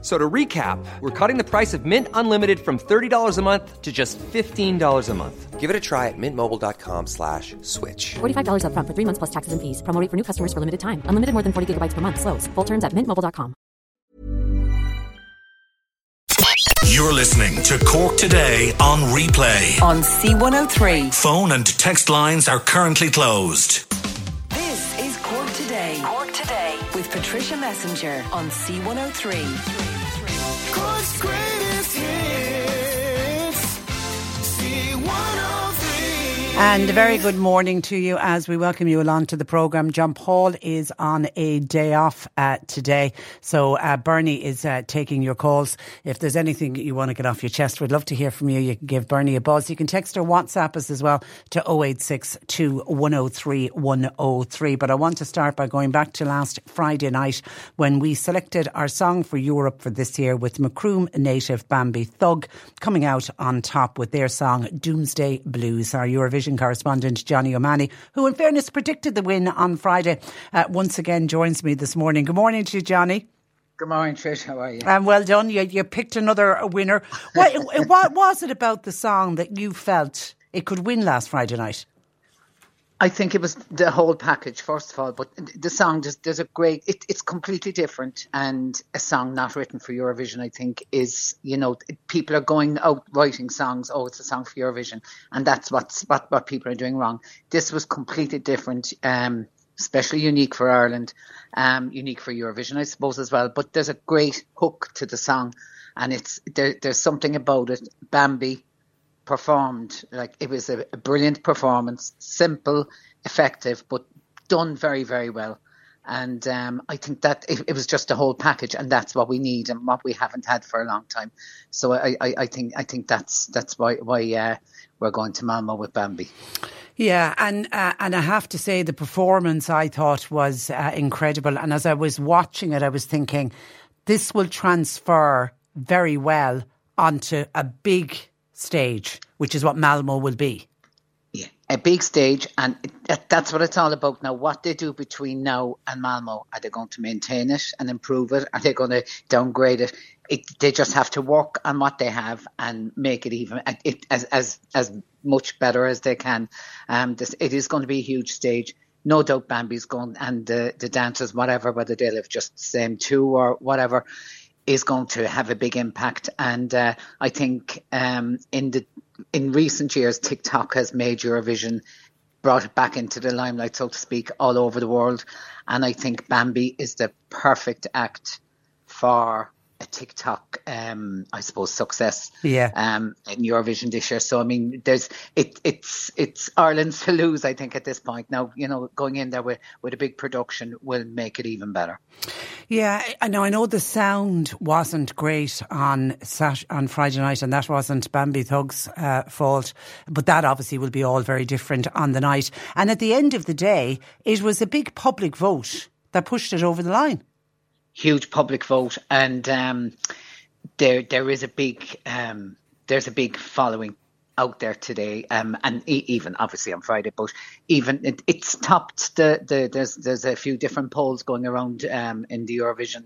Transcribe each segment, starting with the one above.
So to recap, we're cutting the price of Mint Unlimited from $30 a month to just $15 a month. Give it a try at mintmobile.com slash switch. $45 upfront for three months plus taxes and fees. Promo rate for new customers for limited time. Unlimited more than 40 gigabytes per month. Slows. Full terms at mintmobile.com. You're listening to Cork Today on replay. on C103. Phone and text lines are currently closed. This is Cork Today. Cork Today with Patricia Messinger on C103. Cork's greatest And a very good morning to you as we welcome you along to the programme. John Paul is on a day off uh, today. So uh, Bernie is uh, taking your calls. If there's anything you want to get off your chest, we'd love to hear from you. You can give Bernie a buzz. You can text or WhatsApp us as well to 0862 103 103. But I want to start by going back to last Friday night when we selected our song for Europe for this year with Macroom native Bambi Thug coming out on top with their song Doomsday Blues. Our Eurovision correspondent Johnny O'Mahoney, who in fairness predicted the win on Friday, uh, once again joins me this morning. Good morning to you, Johnny. Good morning, Trish. How are you? And well done. You, you picked another winner. What, what was it about the song that you felt it could win last Friday night? I think it was the whole package, first of all, but the song, there's, there's a great, it, it's completely different. And a song not written for Eurovision, I think, is, you know, people are going out writing songs, oh, it's a song for Eurovision. And that's what's, what, what people are doing wrong. This was completely different, um, especially unique for Ireland, um, unique for Eurovision, I suppose, as well. But there's a great hook to the song. And it's there, there's something about it. Bambi, performed like it was a, a brilliant performance, simple, effective, but done very very well. And um, I think that it, it, was just a whole package, and that's what we need and what we haven't had for a long time. So I, I, I think I think that's that's why why uh, we're going to Malmo with Bambi. Yeah, and uh, and I have to say the performance I thought was uh, incredible. And as I was watching it, I was thinking this will transfer very well onto a big stage, which is what Malmo will be. Yeah, a big stage, and that, that's what it's all about now. What they do between now and Malmo, are they going to maintain it and improve it? Are they going to downgrade it? it they just have to work on what they have and make it even it, as as as much better as they can. Um, this, it is going to be a huge stage no doubt Bambi's going and the, the dancers, whatever, whether they live just the same two or whatever, is going to have a big impact. And uh, I think um, in the in recent years, TikTok has made Eurovision brought it back into the limelight, so to speak, all over the world. And I think Bambi is the perfect act for TikTok, um, I suppose, success. Yeah. Um, in Eurovision this year. So I mean, there's it, it's it's Ireland's to lose. I think at this point now, you know, going in there with with a big production will make it even better. Yeah, I know. I know the sound wasn't great on Sat- on Friday night, and that wasn't Bambi Thug's uh, fault. But that obviously will be all very different on the night. And at the end of the day, it was a big public vote that pushed it over the line huge public vote, and um, there there is a big um, there's a big following out there today, um, and e- even obviously on Friday, but even it, it's topped the, the there's there's a few different polls going around um, in the Eurovision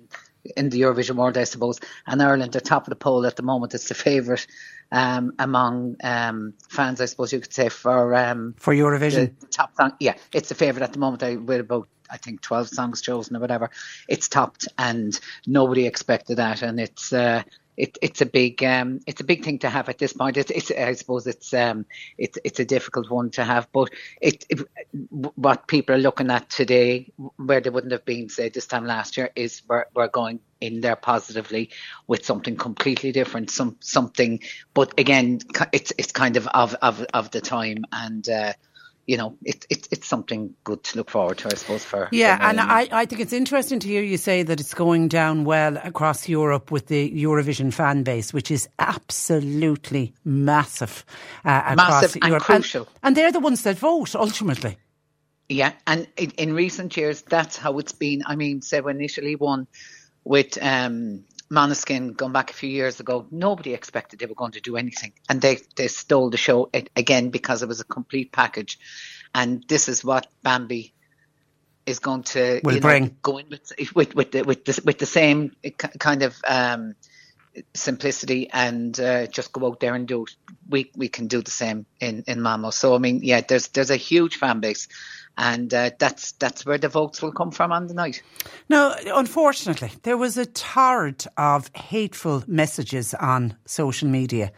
in the Eurovision world, I suppose, and Ireland, the top of the poll at the moment, it's the favourite um, among um, fans, I suppose you could say for um, for Eurovision. Top song, yeah, it's the favourite at the moment. I with about I think 12 songs chosen or whatever. It's topped and nobody expected that. And it's, uh, it, it's a big um, it's a big thing to have at this point. It's, it's I suppose it's um, it's it's a difficult one to have, but it, it, what people are looking at today, where they wouldn't have been say this time last year, is we're, we're going in there positively with something completely different, some something. But again, it's it's kind of of of, of the time and. Uh, you know, it, it, it's something good to look forward to, I suppose, for. Yeah, for and I, I think it's interesting to hear you say that it's going down well across Europe with the Eurovision fan base, which is absolutely massive uh, across massive and Europe. crucial. And, and they're the ones that vote ultimately. Yeah, and in, in recent years, that's how it's been. I mean, say when Italy won, with um, Måneskin going back a few years ago, nobody expected they were going to do anything, and they they stole the show again because it was a complete package, and this is what Bambi is going to Will you know, bring. go in with with with the with the, with the same kind of um, simplicity and uh, just go out there and do it. We we can do the same in in Malmo. So I mean, yeah, there's there's a huge fan base, and uh, that's that's where the votes will come from on the night. Now, unfortunately, there was a torrent of hateful messages on social media.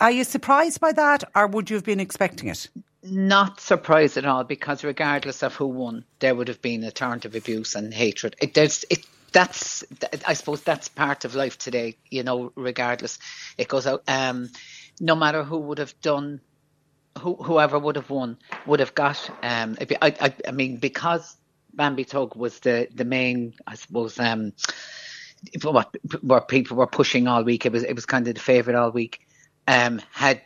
Are- you surprised by that, or would you have been expecting it? Not surprised at all because regardless of who won, there would have been a torrent of abuse and hatred. It, there's, it, that's, I suppose that's part of life today. You know, regardless, it goes out. Um, no matter who would have done, who, whoever would have won would have got. Um, I, I, I mean, because Bambi Thug was the the main, I suppose. Um, what what people were pushing all week. It was it was kind of the favourite all week. Um, had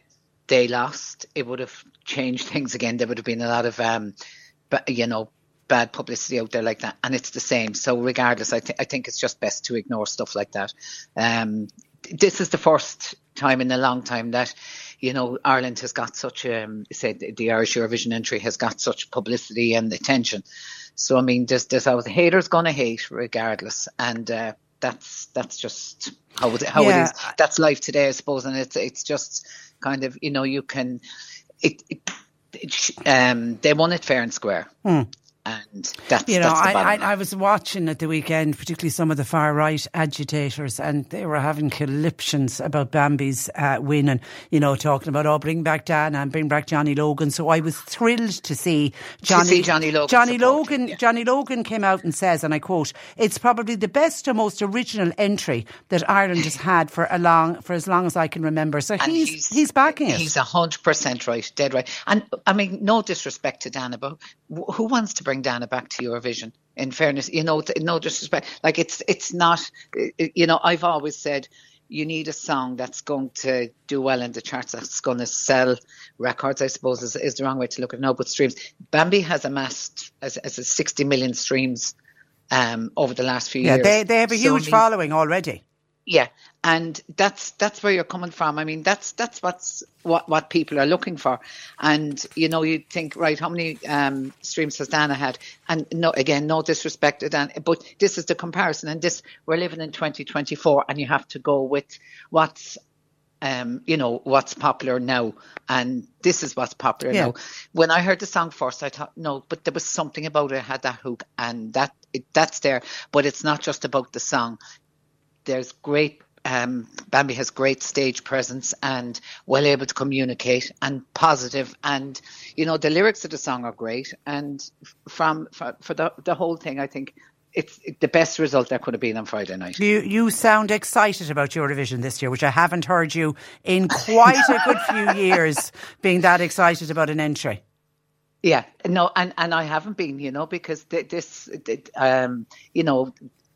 they lost, it would have changed things again. There would have been a lot of um, but you know, bad publicity out there like that, and it's the same. So regardless, I think I think it's just best to ignore stuff like that. Um, this is the first time in a long time that you know Ireland has got such um said the Irish Eurovision entry has got such publicity and attention. So I mean, there's there's always haters gonna hate regardless, and uh, that's that's just how it, how Yeah. it is. That's life today, I suppose, and it's it's just kind of you know you can it. it, it um, they won it fair and square, and that's You know, that's the I, I. I was watching at the weekend, particularly some of the far right agitators, and they were having conniptions about Bambi's uh, win and, you know, talking about, oh, bring back Dana and bring back Johnny Logan. So I was thrilled to see Johnny, see Johnny Logan Johnny Logan, yeah. Johnny Logan came out and says, and I quote, it's probably the best and most original entry that Ireland has had for a long, for as long as I can remember. So And he's, he's, backing it. He's a hundred percent right, dead right. And I mean, no disrespect to but who wants to bring Dana back to Eurovision? In fairness, you know, no disrespect. Like it's it's not. You know, I've always said you need a song that's going to do well in the charts, that's going to sell records. I suppose is, is the wrong way to look at it now, but streams. Bambi has amassed as, as a sixty million streams um, over the last few yeah, years. they, they have a So, huge mean, following already. Yeah, and that's that's where you're coming from. I mean, that's that's what's what what people are looking for. And you know, you think, right, how many um, streams has Dana had? And no, again, no disrespect to Dan, but this is the comparison. And this, we're living in 2024, and you have to go with what's um, you know, what's popular now. And this is what's popular Yeah. now. When I heard the song first, I thought, no, but there was something about it, it had that hook, and that it, that's there. But it's not just about the song. There's great. Um, Bambi has great stage presence and well able to communicate and positive and you know the lyrics of the song are great and from for, for the the whole thing I think it's the best result there could have been on Friday night. You you sound excited about Eurovision this year, which I haven't heard you in quite a good few years being that excited about an entry. Yeah, no, and, and I haven't been, you know, because th- this, um, you know,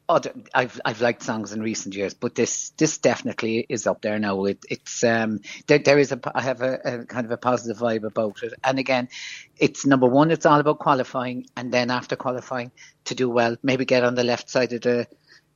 other, I've I've liked songs in recent years, but this this definitely is up there now. It, it's um, there, there is a I have a, a kind of a positive vibe about it, and again, it's number one. It's all about qualifying, and then after qualifying, to do well, maybe get on the left side of the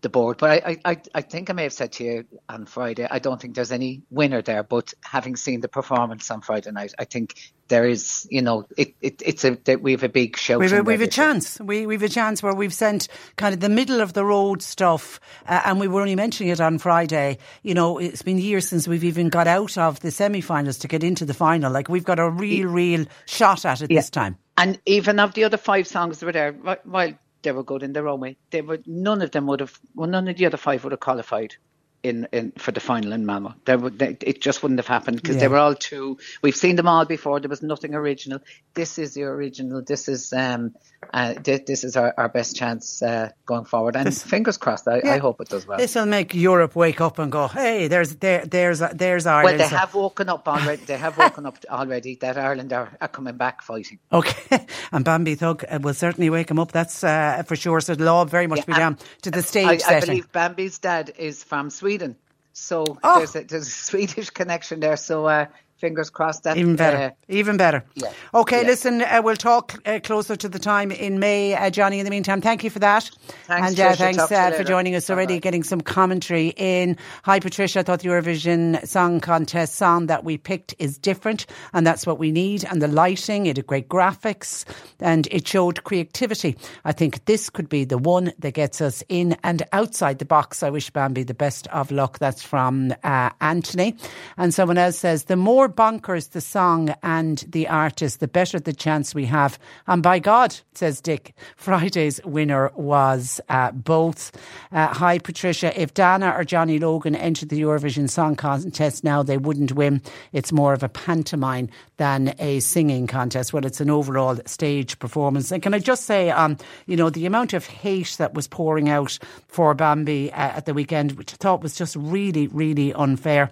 the board. But I, I, I- think I may have said to you on Friday, I don't think there's any winner there. But having seen the performance on Friday night, I think there is, you know, it, it it's a that we have a big show. We've a, we've a chance. We, we've a chance where we've sent kind of the middle of the road stuff, uh, and we were only mentioning it on Friday. You know, it's been years since we've even got out of the semi-finals to get into the final. Like we've got a real, real shot at it this time. And even of the other five songs that were there, wh- while they were good in their own way, they were none of them would have, well, none of the other five would have qualified in, in for the final in Malmo. They would, they, it just wouldn't have happened because Yeah. they were all too. We've seen them all before. There was nothing original. This is the original. This is um, uh, this, this is our, our best chance uh, going forward. And fingers crossed. I, Yeah. I hope it does well. This will make Europe wake up and go, "Hey, there's there, there's there's Ireland." well, they have woken up already. They have woken up already that Ireland are, are coming back fighting. Okay, and Bambi Thug uh, will certainly wake him up. That's uh, for sure. So it'll all very much be down to the stage I setting. believe Bambi's dad is from Sweden, so Oh. there's, a, there's a Swedish connection there. So uh, fingers crossed that Even better. uh, Even better. yeah. Okay, Yeah. listen, uh, we'll talk uh, closer to the time in May, uh, Johnny. In the meantime, thank you for that. Thanks, and uh, Tricia. thanks Talk to you uh, for later. joining us already, Bye-bye. getting some commentary in. Hi, Patricia. I thought the Eurovision Song Contest song that we picked is different, and that's what we need. And the lighting, it had great graphics, and it showed creativity. I think this could be the one that gets us in and outside the box. I wish Bambi the best of luck. That's from uh, Anthony. And someone else says, the more bonkers the song and the artist, the better the chance we have. And by God, says Dick, Friday's winner was uh, both. Uh, hi, Patricia. If Dana or Johnny Logan entered the Eurovision Song Contest now, they wouldn't win. It's more of a pantomime than a singing contest. Well, it's an overall stage performance. And can I just say, um, you know, the amount of hate that was pouring out for Bambi uh, at the weekend, which I thought was just really, really unfair.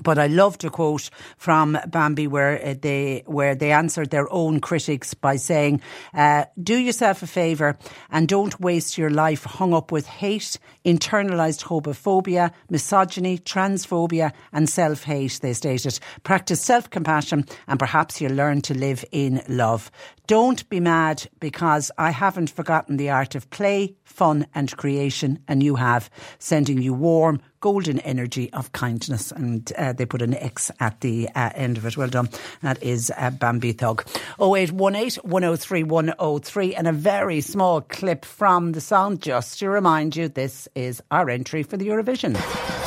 But I loved a quote from Bambi where uh, they where they answered their own critics by saying, uh, "Do yourself a favour and don't waste your life hung up with hate, internalised homophobia, misogyny, transphobia, and self-hate." They stated, "Practice self-compassion and perhaps you'll learn to live in love. Don't be mad because I haven't forgotten the art of play, fun, and creation, and you have, sending you warm." golden energy of kindness. And uh, they put an X at the uh, end of it. Well done. That is uh, Bambi Thug. 0818 103 103. And a very small clip from the song, just to remind you, this is our entry for the Eurovision.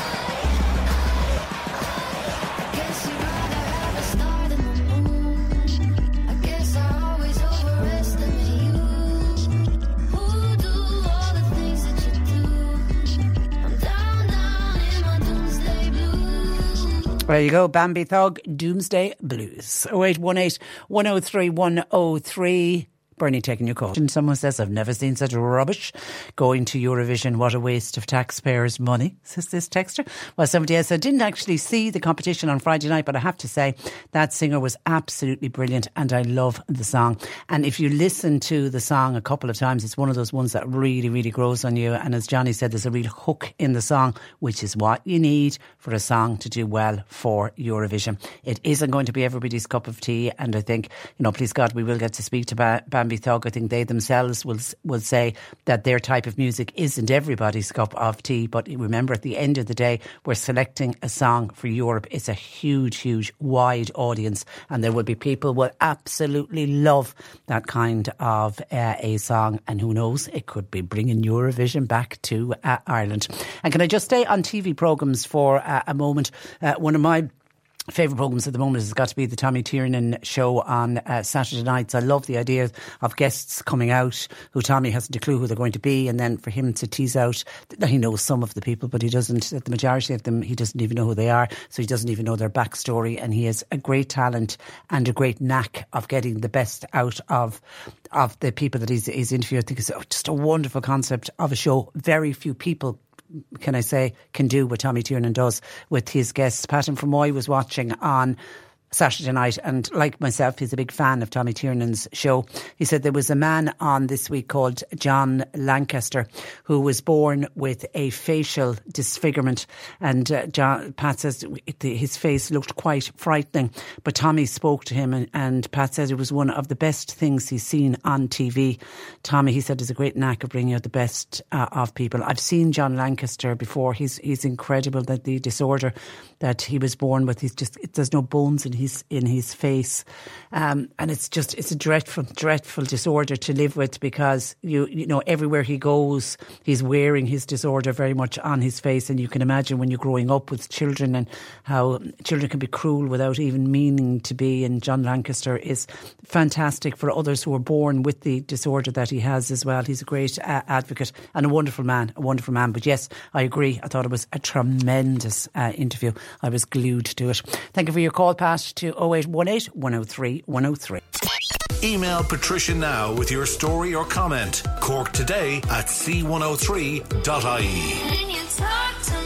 There you go, Bambi Thug, Doomsday Blues. 0818 103 103. Bernie taking your call. And someone says, I've never seen such rubbish going to Eurovision. What a waste of taxpayers' money, says this texter. Well, somebody else, said, I didn't actually see the competition on Friday night, but I have to say that singer was absolutely brilliant and I love the song. And if you listen to the song a couple of times, it's one of those ones that really, really grows on you. And as Johnny said, there's a real hook in the song, which is what you need for a song to do well for Eurovision. It isn't going to be everybody's cup of tea. And I think, you know, please God, we will get to speak to ba- Bambi Thug. I think they themselves will, will say that their type of music isn't everybody's cup of tea. But remember, at the end of the day, we're selecting a song for Europe. It's a huge, huge, wide audience. And there will be people will absolutely love that kind of uh, a song. And who knows, it could be bringing Eurovision back to uh, Ireland. And can I just stay on TV programmes for uh, a moment? Uh, one of my Favourite programmes at the moment has got to be the Tommy Tiernan show on uh, Saturday nights. I love the idea of guests coming out who Tommy hasn't a clue who they're going to be, and then for him to tease out that he knows some of the people, but he doesn't, the majority of them, he doesn't even know who they are, so he doesn't even know their backstory. And he has a great talent and a great knack of getting the best out of of the people that he's, he's interviewed. I think it's just a wonderful concept of a show. Very few people can I say, can do what Tommy Tiernan does with his guests. Patton Fermoy was watching on Saturday night, and like myself, he's a big fan of Tommy Tiernan's show. He said there was a man on this week called John Lancaster who was born with a facial disfigurement, and uh, John, Pat says his face looked quite frightening. But Tommy spoke to him, and, and Pat said it was one of the best things he's seen on TV. Tommy, he said, has a great knack of bringing out the best uh, of people. I've seen John Lancaster before. He's he's incredible. That the disorder that he was born with, he's just there's no bones in his in his face, um, and it's just it's a dreadful dreadful disorder to live with because you you know everywhere he goes, he's wearing his disorder very much on his face, and you can imagine when you're growing up with children and how children can be cruel without even meaning to be. And John Lancaster is fantastic for others who are born with the disorder that he has as well. He's a great uh, advocate and a wonderful man, a wonderful man. But yes, I agree. I thought it was a tremendous uh, interview. I was glued to it. Thank you for your call, Pat, to 0818 103 103. Email Patricia now with your story or comment. Cork today at c103.ie.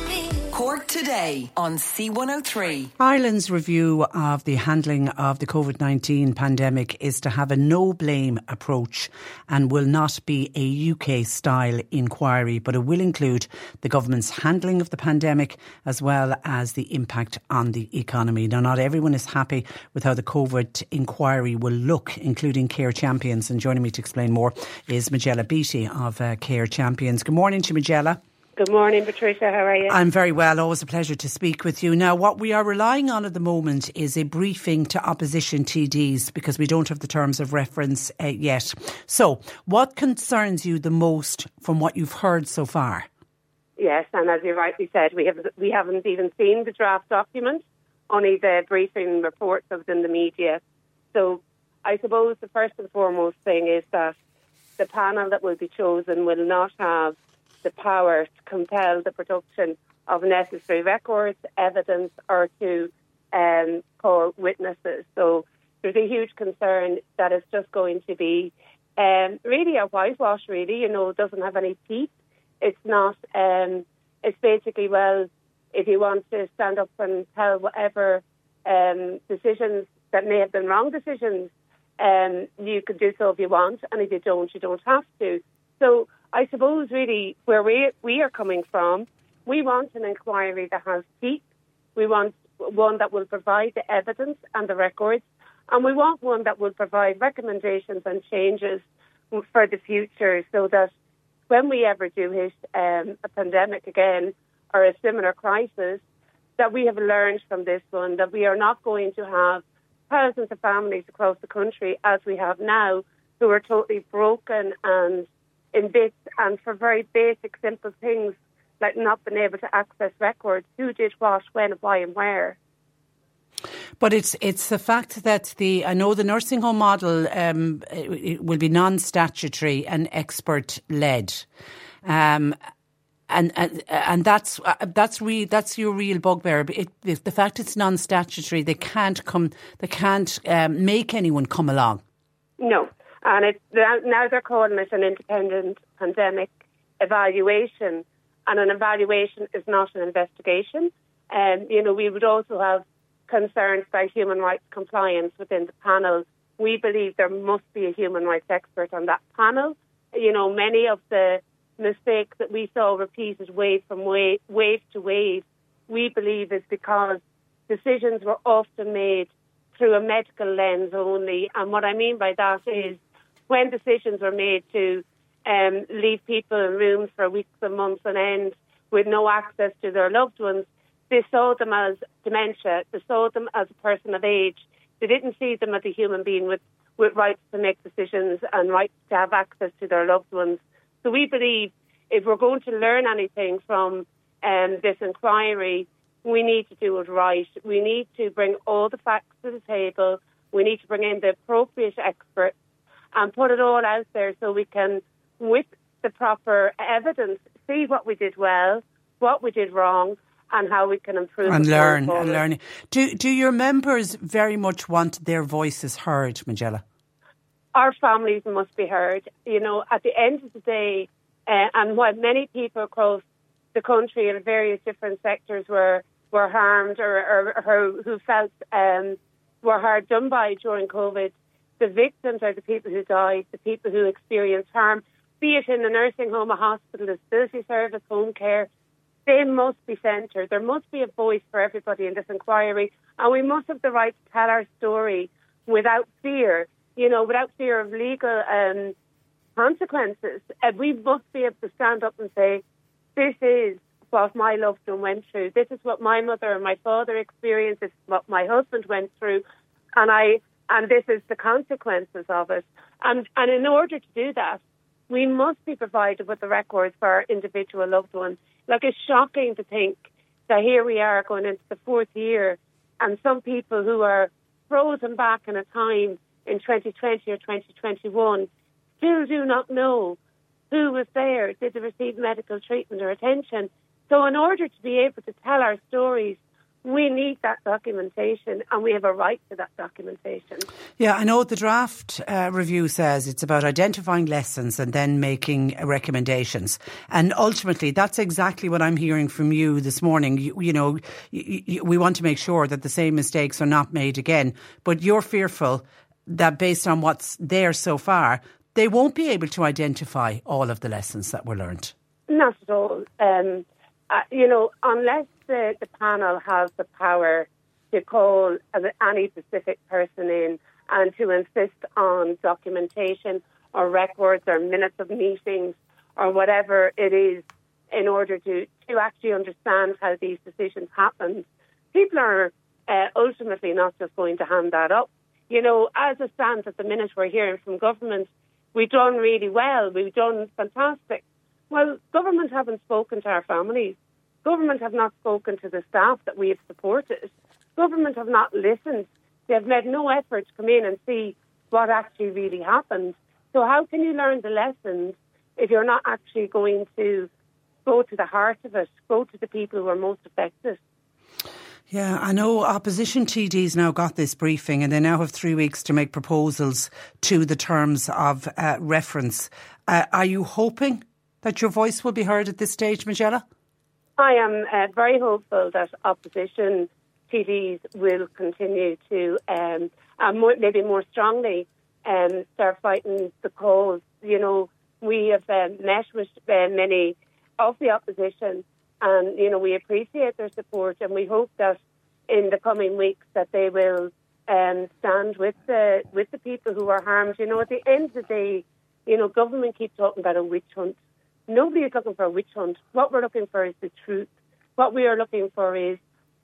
Cork today on C103. Ireland's review of the handling of the COVID 19 pandemic is to have a no blame approach and will not be a UK style inquiry, but it will include the government's handling of the pandemic as well as the impact on the economy. Now, not everyone is happy with how the COVID inquiry will look, including Care Champions. And joining me to explain more is Majella Beattie of uh, Care Champions. Good morning to Majella. Good morning, Patricia. How are you? I'm very well. Always a pleasure to speak with you. Now, what we are relying on at the moment is a briefing to opposition TDs because we don't have the terms of reference uh, yet. So, what concerns you the most from what you've heard so far? Yes, and as you rightly said, we have we haven't even seen the draft document, only the briefing reports of it in the media. So, I suppose the first and foremost thing is that the panel that will be chosen will not have the power to compel the production of necessary records, evidence, or to um, call witnesses. So there's a huge concern that it's just going to be um, really a whitewash. Really, you know, it doesn't have any teeth. It's not. Um, it's basically well, if you want to stand up and tell whatever um, decisions that may have been wrong decisions, um, you can do so if you want, and if you don't, you don't have to. So I suppose really where we we are coming from, we want an inquiry that has teeth. We want one that will provide the evidence and the records, and we want one that will provide recommendations and changes for the future, so that when we ever do hit um, a pandemic again or a similar crisis, that we have learned from this one that we are not going to have thousands of families across the country as we have now who are totally broken and in bits and for very basic, simple things like not being able to access records, who did what, when, why, and where. But it's it's the fact that the I know the nursing home model um, will be non-statutory and expert led. Um, and, and and that's uh, that's re, that's your real bugbear. It, it, the fact it's non-statutory, they can't come, they can't um, make anyone come along. No, and it's now they're calling it an independent pandemic evaluation, and an evaluation is not an investigation. Um, you know, we would also have concerns about human rights compliance within the panel. We believe there must be a human rights expert on that panel. You know, many of the mistakes that we saw repeated wave from wave, wave to wave, we believe is because decisions were often made through a medical lens only. And what I mean by that is when decisions were made to um, leave people in rooms for weeks and months on end with no access to their loved ones, they saw them as dementia. They saw them as a person of age. They didn't see them as a human being with, with rights to make decisions and rights to have access to their loved ones. So we believe if we're going to learn anything from um, this inquiry, we need to do it right. We need to bring all the facts to the table. We need to bring in the appropriate experts and put it all out there so we can, with the proper evidence, see what we did well, what we did wrong, and how we can improve and learn and learn. Do do your members very much want their voices heard, Majella? Our families must be heard. You know, at the end of the day, uh, and while many people across the country in various different sectors were were harmed or, or, or who felt um, were hard done by during COVID, the victims are the people who died, the people who experienced harm, be it in a nursing home, a hospital, a disability service, home care. They must be centred. There must be a voice for everybody in this inquiry, and we must have the right to tell our story without fear. You know, without fear of legal um, consequences. And we must be able to stand up and say, "This is what my loved one went through. This is what my mother and my father experienced. This is what my husband went through, and I and this is the consequences of it. And and in order to do that, we must be provided with the records for our individual loved one. Like it's shocking to think that here we are going into the fourth year, and some people who are frozen back in a time in 2020 or 2021 still do not know who was there, did they receive medical treatment or attention. So, in order to be able to tell our stories we need that documentation and we have a right to that documentation. Yeah, I know the draft uh, review says it's about identifying lessons and then making recommendations. And ultimately, that's exactly what I'm hearing from you this morning. You, you know, y- y- we want to make sure that the same mistakes are not made again. But you're fearful that based on what's there so far, they won't be able to identify all of the lessons that were learned. Not at all. Um, uh, you know, unless the, the panel has the power to call any specific person in and to insist on documentation or records or minutes of meetings or whatever it is in order to, to actually understand how these decisions happened, people are uh, ultimately not just going to hand that up. You know, as it stands at the minute, we're hearing from government, we've done really well, we've done fantastic. Well, government haven't spoken to our families. Government have not spoken to the staff that we have supported. Government have not listened. They have made no effort to come in and see what actually really happened. So how can you learn the lessons if you're not actually going to go to the heart of it, go to the people who are most affected? Yeah, I know opposition TDs now got this briefing and they now have three weeks to make proposals to the terms of uh, reference. Uh, are you hoping that your voice will be heard at this stage, Majella? I am uh, very hopeful that opposition TDs will continue to, um, uh, more, maybe more strongly, um, start fighting the cause. You know, we have uh, met with uh, many of the opposition, and you know we appreciate their support, and we hope that in the coming weeks that they will um, stand with the with the people who are harmed. You know, at the end of the day, you know, government keep talking about a witch hunt. Nobody is looking for a witch hunt. What we're looking for is the truth. What we are looking for is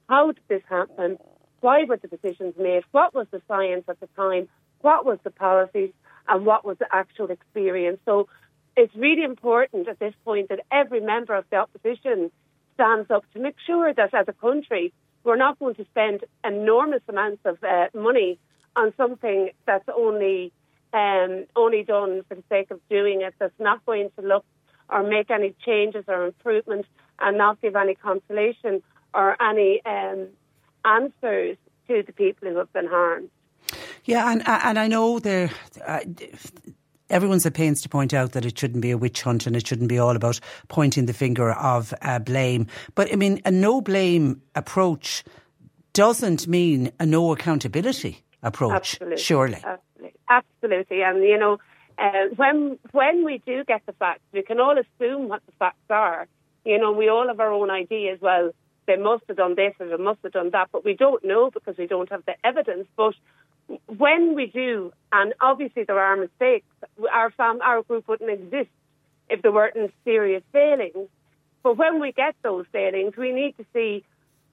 how did this happen? Why were the decisions made? What was the science at the time? What was the policies? And what was the actual experience? So it's really important at this point that every member of the opposition stands up to make sure that as a country we're not going to spend enormous amounts of uh, money on something that's only um, only done for the sake of doing it. That's not going to look or make any changes or improvements and not give any consolation or any um, answers to the people who have been harmed. Yeah, and and I know there. Uh, everyone's at pains to point out that it shouldn't be a witch hunt and it shouldn't be all about pointing the finger of uh, blame. But I mean, a no blame approach doesn't mean a no accountability approach. Absolutely. Surely. Absolutely. Absolutely. And, you know, uh, when, when we do get the facts, we can all assume what the facts are. You know, we all have our own ideas. Well, they must have done this or they must have done that, but we don't know because we don't have the evidence. But when we do, and obviously there are mistakes, our fam- our group wouldn't exist if there weren't serious failings. But when we get those failings, we need to see,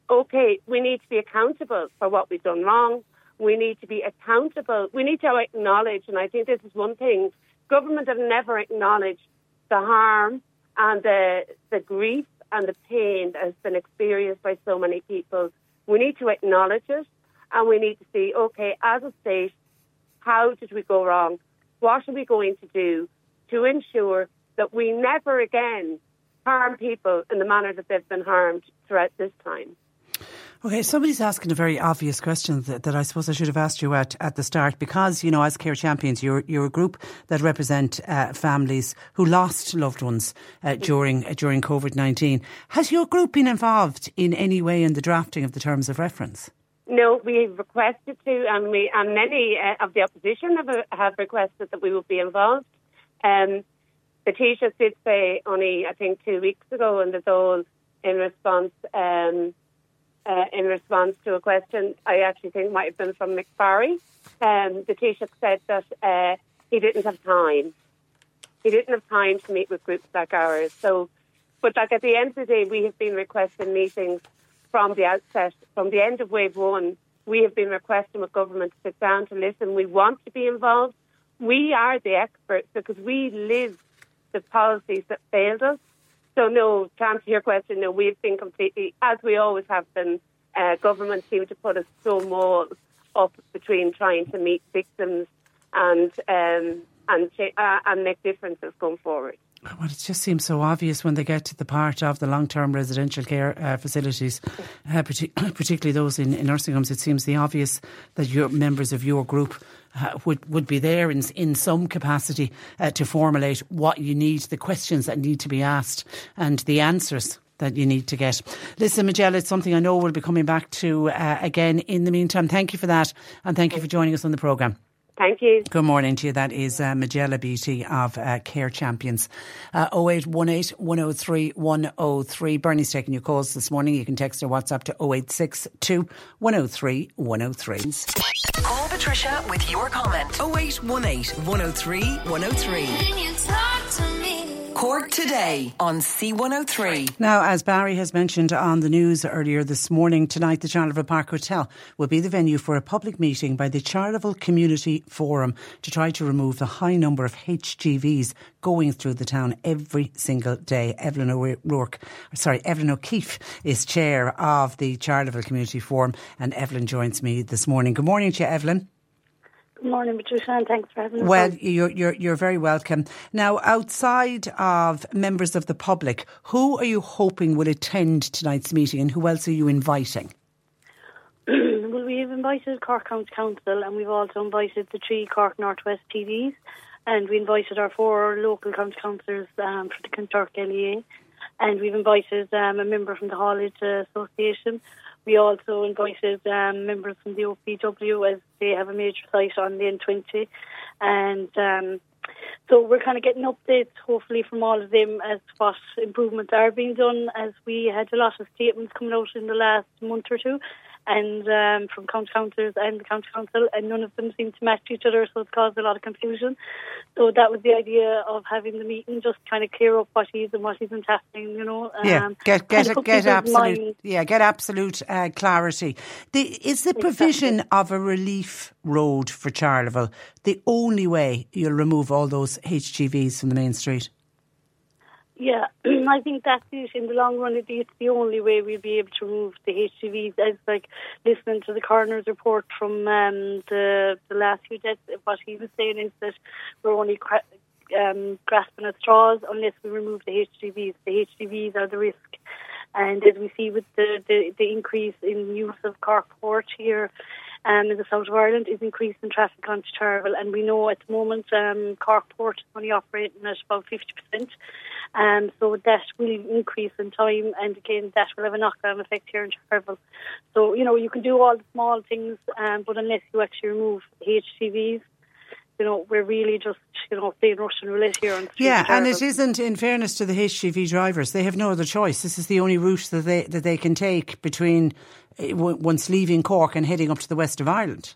okay, we need to be accountable for what we've done wrong. We need to be accountable. We need to acknowledge, and I think this is one thing, government have never acknowledged the harm and the, the grief and the pain that has been experienced by so many people. We need to acknowledge it and we need to see, okay, as a state, how did we go wrong? What are we going to do to ensure that we never again harm people in the manner that they've been harmed throughout this time? Okay, somebody's asking a very obvious question that, that, I suppose I should have asked you at, at the start because, you know, as Care Champions, you're, you're a group that represent uh, families who lost loved ones uh, during, uh, during COVID 19. Has your group been involved in any way in the drafting of the terms of reference? No, we requested to, and we and many uh, of the opposition have have requested that we will be involved. Um, the Taoiseach did say only, I think, two weeks ago in the Dáil in response um, uh, in response to a question I actually think might have been from Mick Barry. Um, the Taoiseach said that uh, he didn't have time. He didn't have time to meet with groups like ours. So, but like at the end of the day, we have been requesting meetings from the outset, from the end of wave one, we have been requesting with government to sit down to listen. We want to be involved. We are the experts because we live the policies that failed us. So, no, to answer your question, no, we've been completely, as we always have been, uh, government seem to put a stone wall up between trying to meet victims and um, and uh, and make differences going forward. Well, it just seems so obvious when they get to the part of the long-term residential care uh, facilities, uh, partic- particularly those in, in nursing homes. It seems the obvious that your members of your group uh, would would be there in in some capacity uh, to formulate what you need, the questions that need to be asked, and the answers that you need to get. Listen, Majella, it's something I know we'll be coming back to uh, again. In the meantime, thank you for that, and thank you for joining us on the programme. Thank you. Good morning to you. That is uh, Majella Beattie of uh, Care Champions. Uh, 0818 103 103. Bernie's taking your calls this morning. You can text or WhatsApp to 0862 103 103. Call Patricia with your comment. 0818 103 103. Cork today on C103. Now, as Barry has mentioned on the news earlier this morning, tonight the Charleville Park Hotel will be the venue for a public meeting by the Charleville Community Forum to try to remove the high number of HGVs going through the town every single day. Evelyn O'Rourke, sorry, Evelyn O'Keeffe is chair of the Charleville Community Forum, and Evelyn joins me this morning. Good morning to you, Evelyn. Good morning, Patricia, and thanks for having us. Well, you're, you're, you're very welcome. Now, outside of members of the public, who are you hoping will attend tonight's meeting and who else are you inviting? well, we've invited Cork County Council and we've also invited the three Cork Northwest TDs and we invited our four local county councillors um, for the Kanturk LEA and we've invited um, a member from the Haulage Association. We also invited um, members from the OPW as they have a major site on the N20 and um, so we're kind of getting updates, hopefully, from all of them as to what improvements are being done. As we had a lot of statements coming out in the last month or two, and um, from county councillors and the county council, and none of them seem to match each other, so it's caused a lot of confusion. So that was the idea of having the meeting, just kind of clear up what is and what isn't happening. You know, Yeah, um, get get put get absolute minds- yeah get absolute uh, clarity. The, is the provision of a relief road for Charleville the only way you'll remove all those HGVs from the main street? Yeah, I think that's it. In the long run, it- it's the only way we'll be able to remove the HGVs. As like listening to the coroner's report from um, the the last few deaths, what he was saying is that we're only cra- um, grasping at straws unless we remove the HGVs. The HGVs are the risk. And as we see with the, the, the increase in use of Cork Port here um, in the south of Ireland, is increasing traffic onto Charleville. And we know at the moment um, Cork Port is only operating at about 50%. Um, so that will increase in time, and again, that will have a knock-on effect here in Charleville. So, you know, you can do all the small things, um, but unless you actually remove HGVs, you know, we're really just, you know, playing Russian roulette here on Yeah, and it isn't. In fairness to the HGV drivers, they have no other choice. This is the only route that they that they can take between eh, w- once leaving Cork and heading up to the west of Ireland.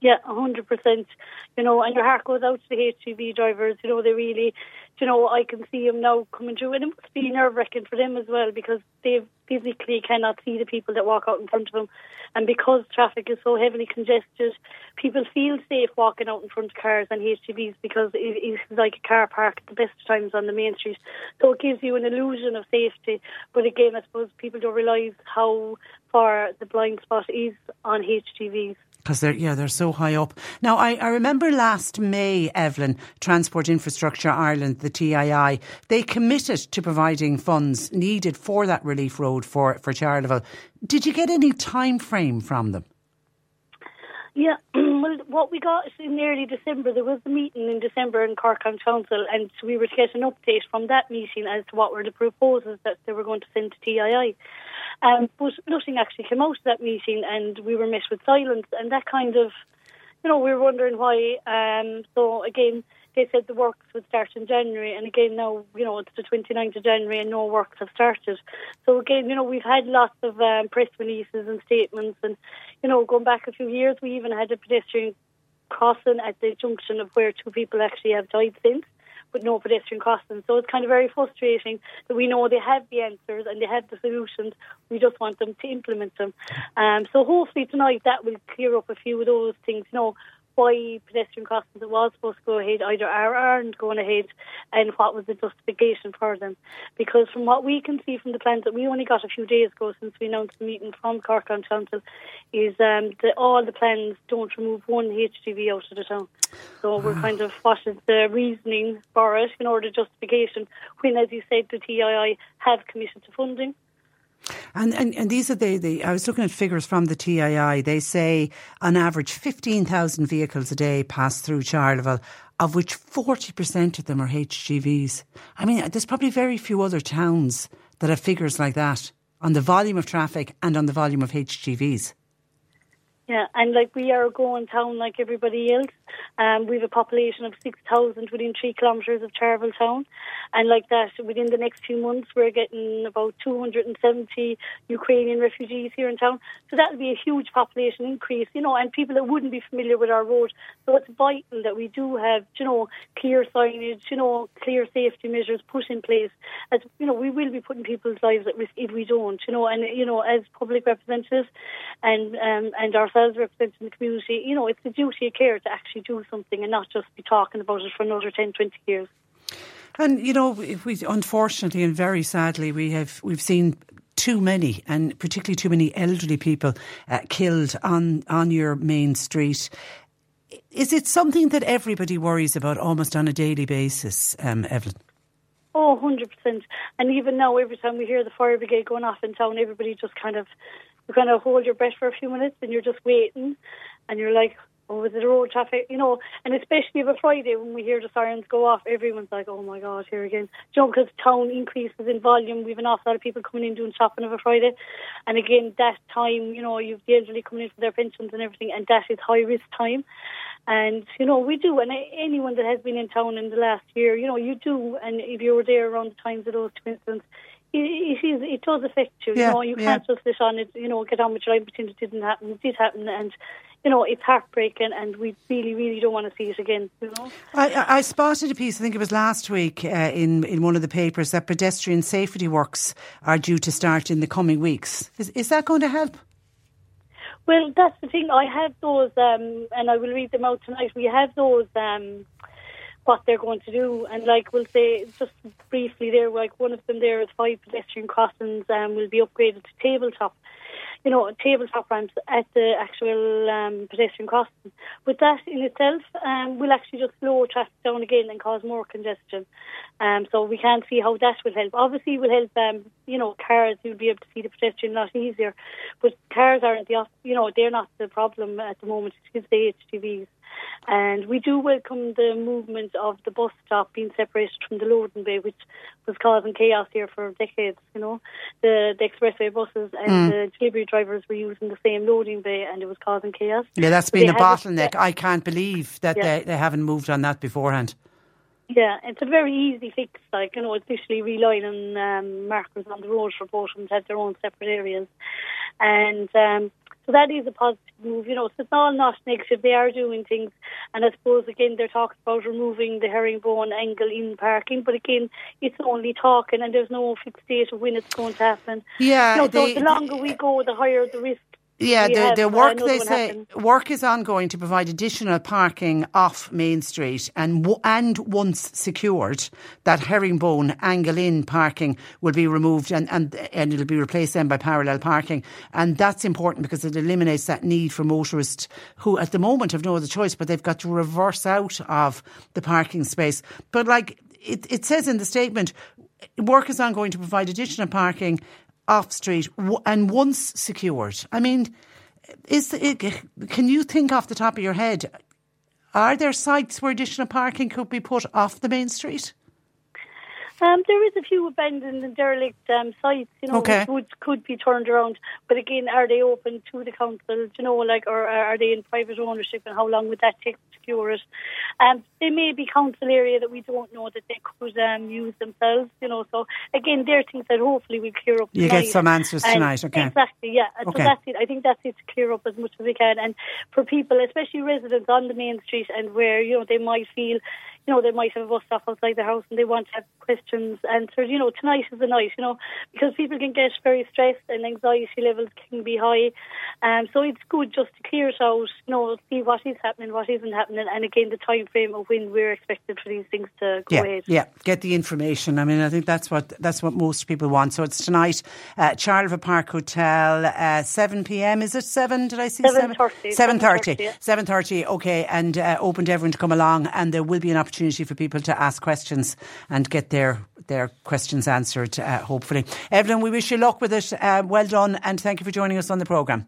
Yeah, a hundred percent. You know, and your heart goes out to the HGV drivers. You know, they really, you know, I can see them now coming through, and it must be nerve wracking for them as well because they physically cannot see the people that walk out in front of them, and because traffic is so heavily congested, people feel safe walking out in front of cars and HGVs because it is like a car park at the best times on the main street. So it gives you an illusion of safety. But again, I suppose people don't realise how far the blind spot is on HGVs. Because they're yeah they're so high up. Now I, I remember last May, Evelyn, Transport Infrastructure Ireland, the TII, they committed to providing funds needed for that relief road for for Charleville. Did you get any time frame from them? Yeah, well, what we got in early December, there was a meeting in December in Cork County Council, and we were to get an update from that meeting as to what were the proposals that they were going to send to TII. Um, but nothing actually came out of that meeting, and we were met with silence, and that kind of, you know, we were wondering why. Um, so again, they said the works would start in January, and again now, you know, it's the 29th of January, and no works have started. So again, you know, we've had lots of um, press releases and statements, and you know, going back a few years, we even had a pedestrian crossing at the junction of where two people actually have died since, with no pedestrian crossing. So it's kind of very frustrating that we know they have the answers and they have the solutions. We just want them to implement them. Um, so hopefully tonight that will clear up a few of those things. You know, why pedestrian crossings it was supposed to go ahead either are or aren't going ahead and what was the justification for them. Because from what we can see from the plans that we only got a few days ago since we announced the meeting from Cork County Council is um, that all the plans don't remove one HGV out of the town. So we're kind of, what is the reasoning for it, in order the justification, when, as you said, the TII have committed to funding. And, and and these are the, the I was looking at figures from the TII. They say on average fifteen thousand vehicles a day pass through Charleville, of which forty percent of them are HGVs. I mean, there's probably very few other towns that have figures like that on the volume of traffic and on the volume of HGVs. Yeah, and like we are a growing town like everybody else. Um, we have a population of 6,000 within three kilometres of Charleville town. And like that, within the next few months, we're getting about 270 Ukrainian refugees here in town. So that will be a huge population increase, you know, and people that wouldn't be familiar with our road. So it's vital that we do have, you know, clear signage, you know, clear safety measures put in place. As, you know, we will be putting people's lives at risk if we don't, you know, and, you know, as public representatives and, um, and ourselves representing the community, you know, it's the duty of care to actually do something and not just be talking about it for another 10, 20 years. And you know, we unfortunately and very sadly, we have we've seen too many, and particularly too many elderly people uh, killed on on your main street. Is it something that everybody worries about almost on a daily basis, um, Evelyn? Oh, 100%. And even now, every time we hear the fire brigade going off in town, everybody just kind of, you kind of hold your breath for a few minutes and you're just waiting and you're like, oh, is it the road traffic? You know, and especially of a Friday when we hear the sirens go off, everyone's like, oh my God, here again. You know, because town increases in volume. We've an awful lot of people coming in doing shopping of a Friday. And again, that time, you know, you've the elderly coming in for their pensions and everything, and that is high risk time. And, you know, we do. And anyone that has been in town in the last year, you know, you do. And if you were there around the times of those two incidents, it, it, is, it does affect you. Yeah, you know, you yeah. can't just sit on it, you know, get on with your life pretend it didn't happen. It did happen. And, you know, it's heartbreaking and we really, really don't want to see it again, you know. I, I spotted a piece, I think it was last week, uh, in, in one of the papers that pedestrian safety works are due to start in the coming weeks. Is, is that going to help? Well, that's the thing. I have those, um, and I will read them out tonight. We have those, um, what they're going to do, and like we'll say just briefly there, like one of them there is five pedestrian crossings um, will be upgraded to tabletop. You know, tabletop ramps at the actual um, pedestrian crossing. But that in itself um, will actually just slow traffic down again and cause more congestion. Um, so we can't see how that will help. Obviously, it will help. Um, you know, cars. You'll be able to see the pedestrian a lot easier. But cars aren't the. You know, they're not the problem at the moment. It's the HGVs. And we do welcome the movement of the bus stop being separated from the loading bay, which was causing chaos here for decades. You know, the, the expressway buses and Mm. the delivery drivers were using the same loading bay, and it was causing chaos. Yeah, that's So been a bottleneck. I can't believe that Yeah. they, they haven't moved on that beforehand. Yeah, it's a very easy fix. Like you know, it's literally relining um, markers on the road for both of them to have their own separate areas, and um, so that is a positive move. You know, so it's all not negative. They are doing things, and I suppose again they're talking about removing the herringbone angle in parking, but again, it's only talking, and there's no fixed date of when it's going to happen. Yeah, you know, they- so the longer we go, the higher the risk. Yeah, the, the work they say happen. work is ongoing to provide additional parking off Main Street, and and once secured, that herringbone angle in parking will be removed, and and and it'll be replaced then by parallel parking, and that's important because it eliminates that need for motorists who at the moment have no other choice, but they've got to reverse out of the parking space. But like it, it says in the statement, work is ongoing to provide additional parking off street and once secured. I mean, is can you think off the top of your head? Are there sites where additional parking could be put off the main street? Um, there is a few abandoned and derelict um, sites, you know, Okay. which could be turned around. But again, are they open to the council? You know, like, or are they in private ownership, and how long would that take to secure it? Um, they may be council area that we don't know that they could um, use themselves. You know, so again, they're things that hopefully we clear up. You get some answers And tonight, okay. Exactly, yeah. Okay. So that's it. I think that's it to clear up as much as we can. And for people, especially residents on the main street, and where you know they might feel you know, they might have a bus stop outside the house and they want to have questions answered. You know, tonight is the night, you know, because people can get very stressed and anxiety levels can be high. Um, so it's good just to clear it out, you know, see what is happening, what isn't happening, and again, the time frame of when we're expected for these things to go Yeah, ahead. yeah. Get the information. I mean, I think that's what that's what most people want. So it's tonight, uh, Charleville Park Hotel, uh, seven p.m. Is it seven? Did I see 7:30, Seven thirty. 7:30, yeah. Seven thirty. Okay, and uh, open to everyone to come along, and there will be an opportunity for people to ask questions and get their their questions answered. Uh, hopefully, Evelyn, we wish you luck with it. Uh, well done, and thank you for joining us on the programme.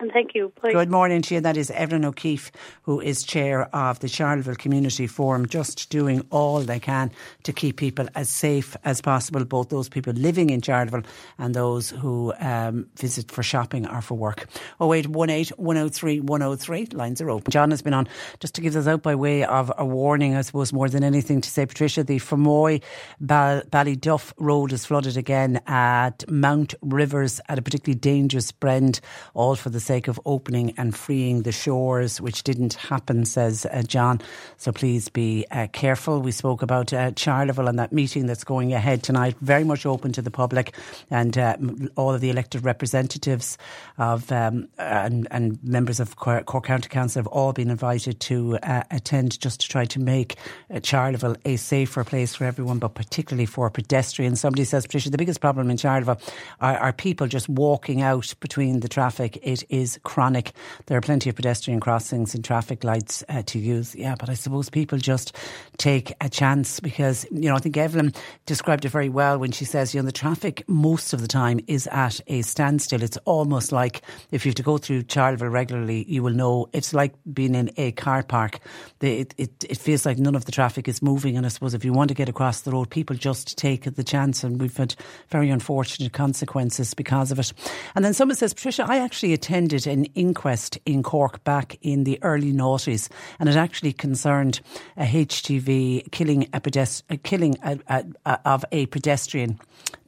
And thank you. Bye. Good morning to you. That is Evelyn O'Keeffe, who is chair of the Charleville Community Forum, just doing all they can to keep people as safe as possible, both those people living in Charleville and those who um, visit for shopping or for work. 0818 103 103. Lines are open. John has been on just to give us out by way of a warning, I suppose, more than anything to say, Patricia, the Fermoy Bal- Ballyduff Road is flooded again at Mount Rivers at a particularly dangerous bend, all for the sake of opening and freeing the shores, which didn't happen, says uh, John. So please be uh, careful. We spoke about uh, Charleville and that meeting that's going ahead tonight, very much open to the public, and uh, all of the elected representatives of um, and, and members of Cork, County Council have all been invited to uh, attend just to try to make uh, Charleville a safer place for everyone, but particularly for pedestrians. Somebody says, Patricia, the biggest problem in Charleville are, are people just walking out between the traffic. It is chronic. There are plenty of pedestrian crossings and traffic lights uh, to use. Yeah, but I suppose people just take a chance because, you know, I think Evelyn described it very well when she says, you know, the traffic most of the time is at a standstill. It's almost like if you have to go through Charleville regularly, you will know it's like being in a car park. It, it, it feels like none of the traffic is moving. And I suppose if you want to get across the road, people just take the chance. And we've had very unfortunate consequences because of it. And then someone says, Patricia, I actually attended an inquest in Cork back in the early noughties, and it actually concerned a HGV killing a pedest- uh, killing a, a, a, of a pedestrian,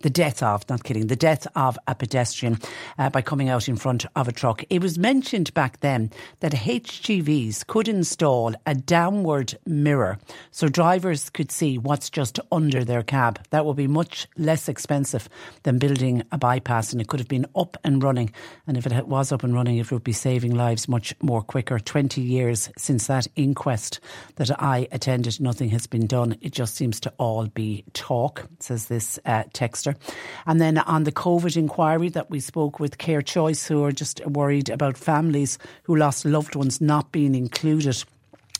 the death of, not killing, the death of a pedestrian uh, by coming out in front of a truck. It was mentioned back then that HGVs could install a downward mirror so drivers could see what's just under their cab. That would be much less expensive than building a bypass, and it could have been up and running. And if it was up and running, it would be saving lives much more quicker. 20 years since that inquest that I attended, nothing has been done. It just seems to all be talk, says this uh, texter. And then on the COVID inquiry that we spoke with Care Choice, who are just worried about families who lost loved ones not being included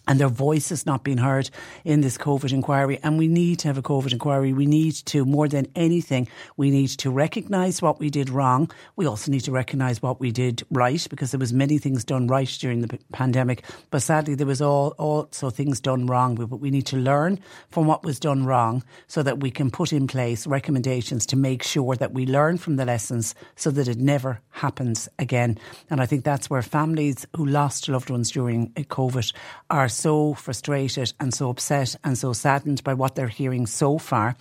and their voices not being heard in this COVID inquiry. And we need to have a COVID inquiry. We need to, more than anything, we need to recognise what we did wrong. We also need to recognise what we did right because there was many things done right during the pandemic. But sadly, there was all, also things done wrong. But we need to learn from what was done wrong so that we can put in place recommendations to make sure that we learn from the lessons so that it never happens again. And I think that's where families who lost loved ones during uh, COVID are so frustrated and so upset and so saddened by what they're hearing so far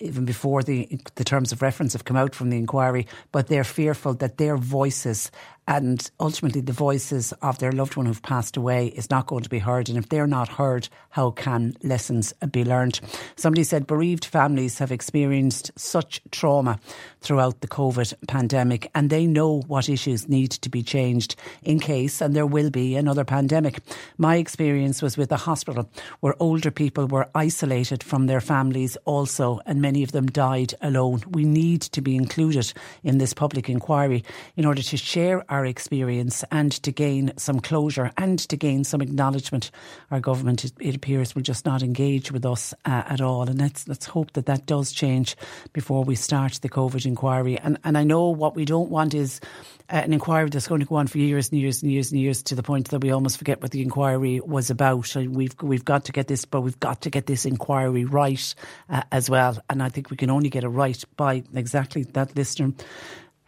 even before the the terms of reference have come out from the inquiry, but they're fearful that their voices and ultimately the voices of their loved one who've passed away is not going to be heard. And if they're not heard, how can lessons be learned? Somebody said bereaved families have experienced such trauma throughout the COVID pandemic and they know what issues need to be changed in case, and there will be another pandemic. My experience was with a hospital where older people were isolated from their families also, and many of them died alone. We need to be included in this public inquiry in order to share our experience and to gain some closure and to gain some acknowledgement. Our government, it, appears, will just not engage with us uh, at all. And let's, let's hope that that does change before we start the COVID inquiry. And, and I know what we don't want is uh, an inquiry that's going to go on for years and years and years and years to the point that we almost forget what the inquiry was about. And we've we've got to get this, but we've got to get this inquiry right uh, as well. And I think we can only get it right by exactly that listener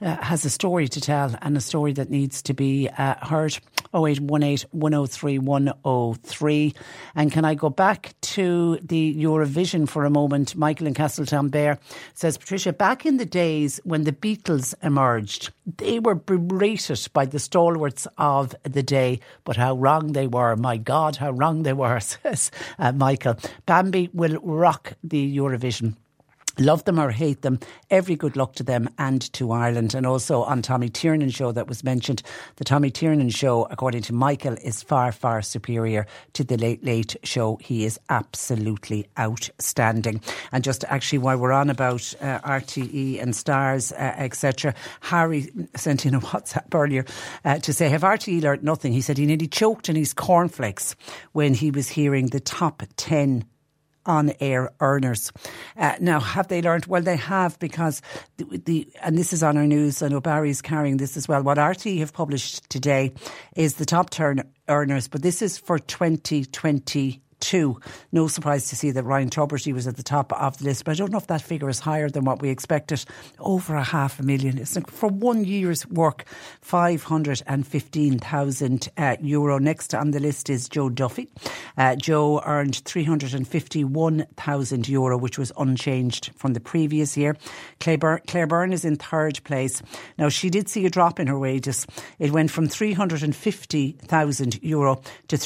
uh, has a story to tell and a story that needs to be uh, heard. 0818 103 103. And can I go back to the Eurovision for a moment? Michael in Castletownbere says, Patricia, back in the days when the Beatles emerged, they were berated by the stalwarts of the day, but how wrong they were. My God, how wrong they were, says uh, Michael. Bambi will rock the Eurovision. Love them or hate them, every good luck to them and to Ireland. And also on Tommy Tiernan show that was mentioned, the Tommy Tiernan show, according to Michael, is far, far superior to the Late Late show. He is absolutely outstanding. And just actually while we're on about uh, RTE and stars, uh, etc., Harry sent in a WhatsApp earlier uh, to say, have RTE learnt nothing? He said he nearly choked in his cornflakes when he was hearing the top 10 on air earners. Uh, now, have they learned? Well, they have because the, the, and this is on our news. I know Barry's carrying this as well. What RT have published today is the top turn earners, but this is for 2020 two. No surprise to see that Ryan Tubridy was at the top of the list, but I don't know if that figure is higher than what we expected. Over a half a million. It's like for one year's work, 515,000 uh, euro. Next on the list is Joe Duffy. Uh, Joe earned 351,000 euro, which was unchanged from the previous year. Claire, Bur- Claire Byrne is in third place. Now, she did see a drop in her wages. It went from 350,000 euro to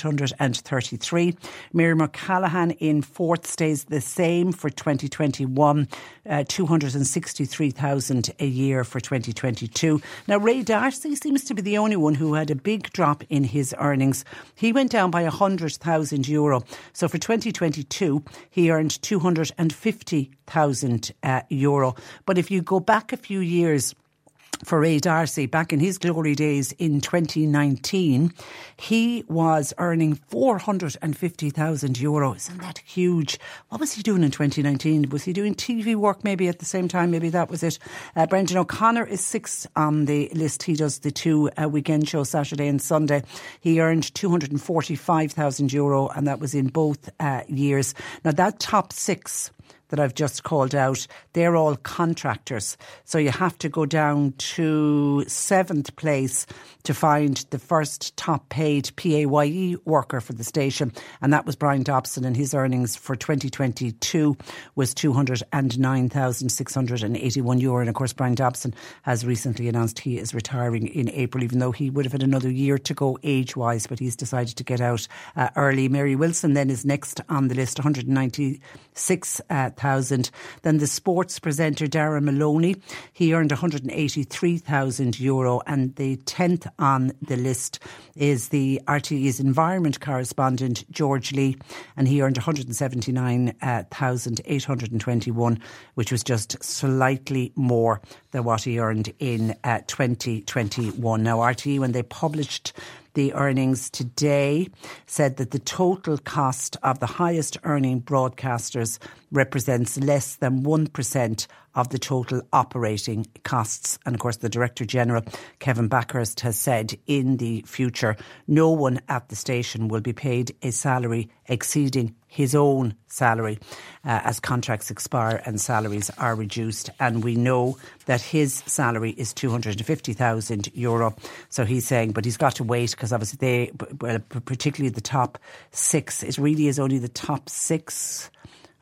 320,833. Miriam O'Callaghan in fourth stays the same for 2021, uh, 263,000 a year for 2022. Now, Ray D'Arcy seems to be the only one who had a big drop in his earnings. He went down by 100,000 euro. So for 2022, he earned 250,000 uh, euro. But if you go back a few years, for Ray D'Arcy back in his glory days in 2019, he was earning 450,000 euro. Isn't that huge? What was he doing in 2019? Was he doing TV work maybe at the same time? Maybe that was it. Uh, Brendan O'Connor is sixth on the list. He does the two uh, weekend shows, Saturday and Sunday. He earned 245,000 euro, and that was in both uh, years. Now, that top six that I've just called out, they're all contractors. So you have to go down to seventh place to find the first top paid PAYE worker for the station. And that was Brian Dobson, and his earnings for 2022 was 209,681 euro. And of course, Brian Dobson has recently announced he is retiring in April, even though he would have had another year to go age wise, but he's decided to get out uh, early. Mary Wilson then is next on the list, 196,000. Then the sports presenter Darragh Maloney, he earned 183,000 euro, and the 10th on the list is the RTE's environment correspondent George Lee, and he earned 179,821, which was just slightly more than what he earned in uh, 2021. Now, RTE, when they published the earnings today said that the total cost of the highest earning broadcasters represents less than 1% of the total operating costs. And of course, the Director General, Kevin Bakhurst, has said in the future, no one at the station will be paid a salary exceeding his own salary uh, as contracts expire and salaries are reduced. And we know that his salary is 250,000 euro. So he's saying, but he's got to wait because obviously they, well, particularly the top six, it really is only the top six.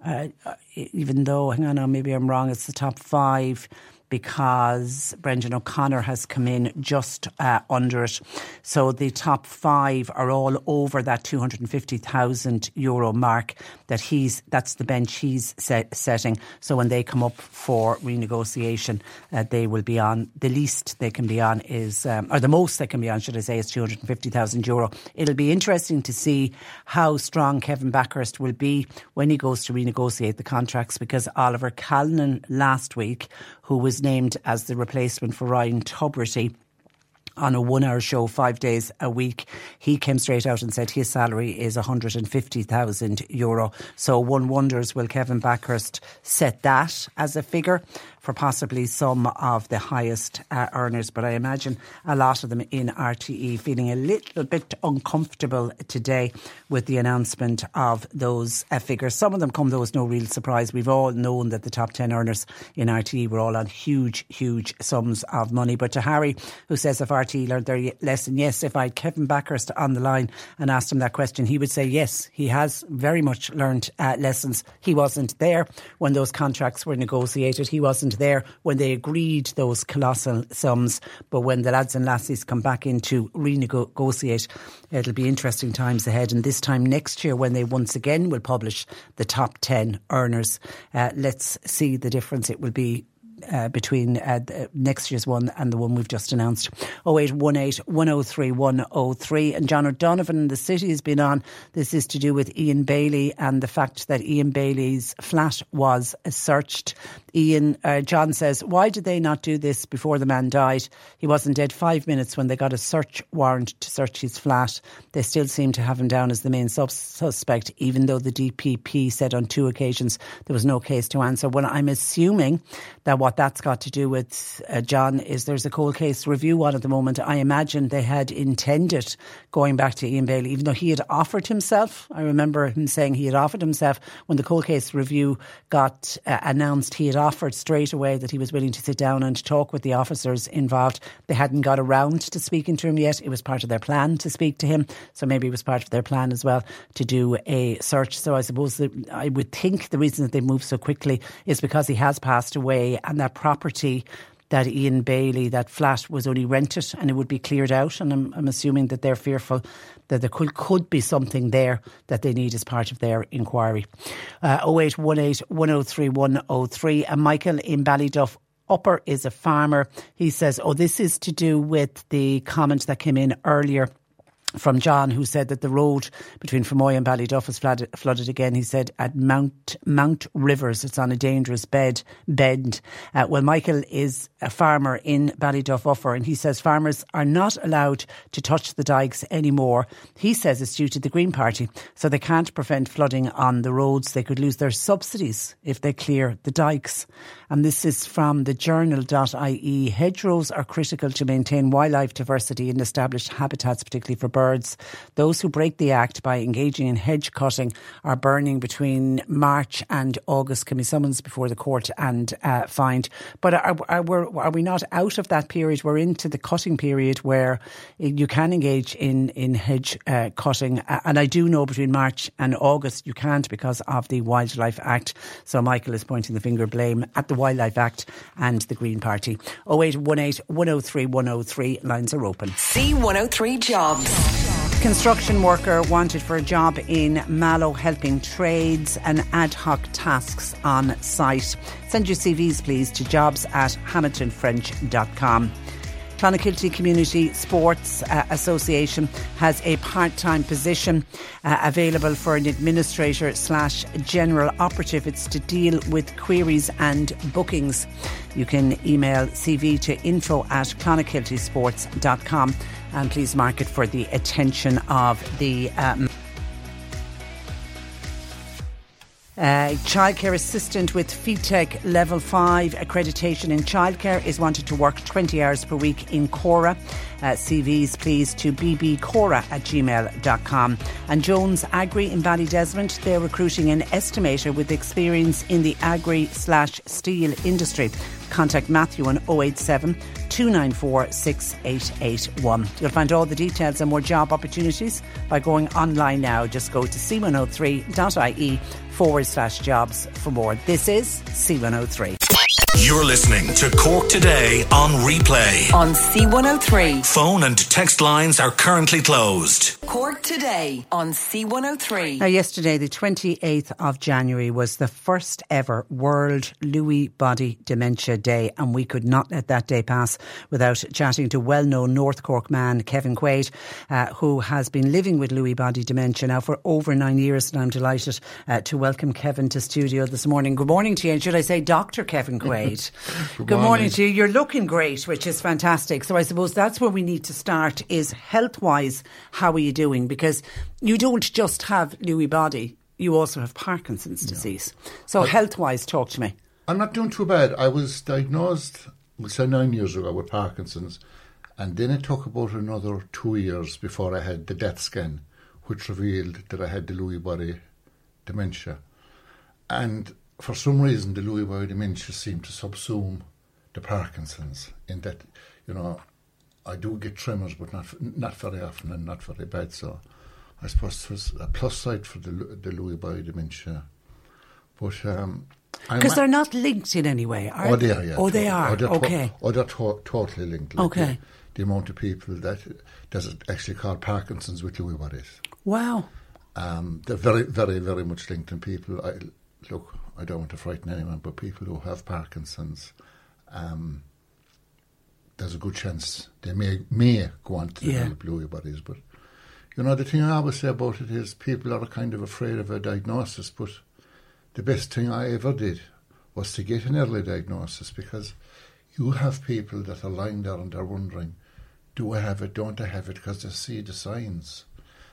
Uh, even though, hang on, maybe I'm wrong, it's the top five because Brendan O'Connor has come in just uh, under it. So the top five are all over that 250,000 euro mark that he's, that's the bench he's set, setting. So when they come up for renegotiation, uh, they will be on, the least they can be on is, um, or the most they can be on, should I say, is 250,000 euro. It'll be interesting to see how strong Kevin Bakhurst will be when he goes to renegotiate the contracts because Oliver Callan last week, who was named as the replacement for Ryan Tubridy on a one hour show five days a week. He came straight out and said his salary is 150,000 euro. So one wonders will Kevin Bakhurst set that as a figure for possibly some of the highest uh, earners. But I imagine a lot of them in RTE feeling a little bit uncomfortable today with the announcement of those uh, figures. Some of them come, though, as no real surprise. We've all known that the top 10 earners in RTE were all on huge, huge sums of money. But to Harry, who says if RTE learned their lesson, yes, if I had Kevin Bakhurst on the line and asked him that question, he would say yes, he has very much learned uh, lessons. He wasn't there when those contracts were negotiated. He wasn't there when they agreed those colossal sums. But when the lads and lassies come back in to renegotiate, it'll be interesting times ahead. And this time next year, when they once again will publish the top 10 earners, uh, let's see the difference it will be uh, between uh, next year's one and the one we've just announced. 0818 103 103. And John O'Donovan, in the city has been on. This is to do with Ian Bailey and the fact that Ian Bailey's flat was searched. Ian, uh, John says, why did they not do this before the man died? He wasn't dead five minutes when they got a search warrant to search his flat. They still seem to have him down as the main sub- suspect, even though the DPP said on two occasions there was no case to answer. Well, I'm assuming that what that's got to do with, uh, John, is there's a cold case review on at the moment. I imagine they had intended going back to Ian Bailey, even though he had offered himself. I remember him saying he had offered himself when the cold case review got uh, announced. He had offered straight away that he was willing to sit down and talk with the officers involved. They hadn't got around to speaking to him yet. It was part of their plan to speak to him. So maybe it was part of their plan as well to do a search. So I suppose I would think the reason that they moved so quickly is because he has passed away and that property that Ian Bailey, that flat was only rented and it would be cleared out. And I'm, I'm assuming that they're fearful that there could, could be something there that they need as part of their inquiry. Uh, 0818 103 103. And Michael in Ballyduff Upper is a farmer. He says, Oh, this is to do with the comment that came in earlier from John, who said that the road between Fermoy and Ballyduff was flooded, flooded again. He said at Mount Mount Rivers, it's on a dangerous bed bend. Uh, well, Michael is a farmer in Ballyduff Upper, and he says farmers are not allowed to touch the dikes anymore. He says it's due to the Green Party, so they can't prevent flooding on the roads. They could lose their subsidies if they clear the dikes. And this is from the journal.ie. Hedgerows are critical to maintain wildlife diversity in established habitats, particularly for birds. Those who break the act by engaging in hedge cutting are burning between March and August, can be summoned before the court and uh, fined. But are, are, we're- are we not out of that period? We're into the cutting period where you can engage in, in hedge uh, cutting. And I do know between March and August you can't because of the Wildlife Act. So Michael is pointing the finger of blame at the Wildlife Act and the Green Party. 0818 103 103. Lines are open. C103 Jobs. Construction worker wanted for a job in Mallow helping trades and ad hoc tasks on site. Send your CVs please to jobs at hamiltonfrench.com. Clonakilty Community Sports uh, Association has a part-time position uh, available for an administrator slash general operative. It's to deal with queries and bookings. You can email CV to info at clonakiltysports.com and please mark it for the attention of the um, Uh, childcare assistant with FETAC level 5 accreditation in childcare is wanted to work 20 hours per week in Cora. Uh, CVs please to bbcora at gmail.com. And Jones Agri in Ballydesmond, they're recruiting an estimator with experience in the agri slash steel industry. Contact Matthew on 087 294 6881. You'll find all the details and more job opportunities by going online now. Just go to c103.ie forward slash jobs for more. This is C103. You're listening to Cork Today on replay. On C103. Phone and text lines are currently closed. Cork Today on C103. Now, yesterday, the 28th of January, was the first ever World Lewy Body Dementia Day, and we could not let that day pass without chatting to well known North Cork man Kevin Quaide, uh, who has been living with Lewy body dementia now for over nine years. And I'm delighted uh, to welcome Kevin to studio this morning. Good morning to you, and should I say Dr. Kevin Quaide? Good, morning. morning. to you. You're looking great, which is fantastic. So I suppose that's where we need to start is health wise, how are you doing? Because you don't just have Lewy body, you also have Parkinson's disease. So health wise, talk to me. I'm not doing too bad. I was diagnosed, we'll say nine years ago, with Parkinson's, and then it took about another two years before I had the DaTscan, which revealed that I had the Lewy body dementia. And for some reason, the Lewy body dementia seemed to subsume the Parkinson's, in that, you know, I do get tremors, but not not very often and not very bad. So I suppose it was a plus side for the, the Lewy body dementia. But um, Because they're not linked in any way, are oh, they are, yeah. Oh, they are. Oh, they're to- okay. oh, they're to- totally linked. like Okay. The, the amount of people that there's actually called Parkinson's with Lewy bodies. Wow. Um, they're very, very, very much linked. in people, I, look, I don't want to frighten anyone, but people who have Parkinson's, um, there's a good chance they may may go on to Yeah. develop Lewy bodies. But you know, the thing I always say about it is people are kind of afraid of a diagnosis. But the best thing I ever did was to get an early diagnosis because you have people that are lying there and they're wondering, do I have it? Don't I have it? Because they see the signs.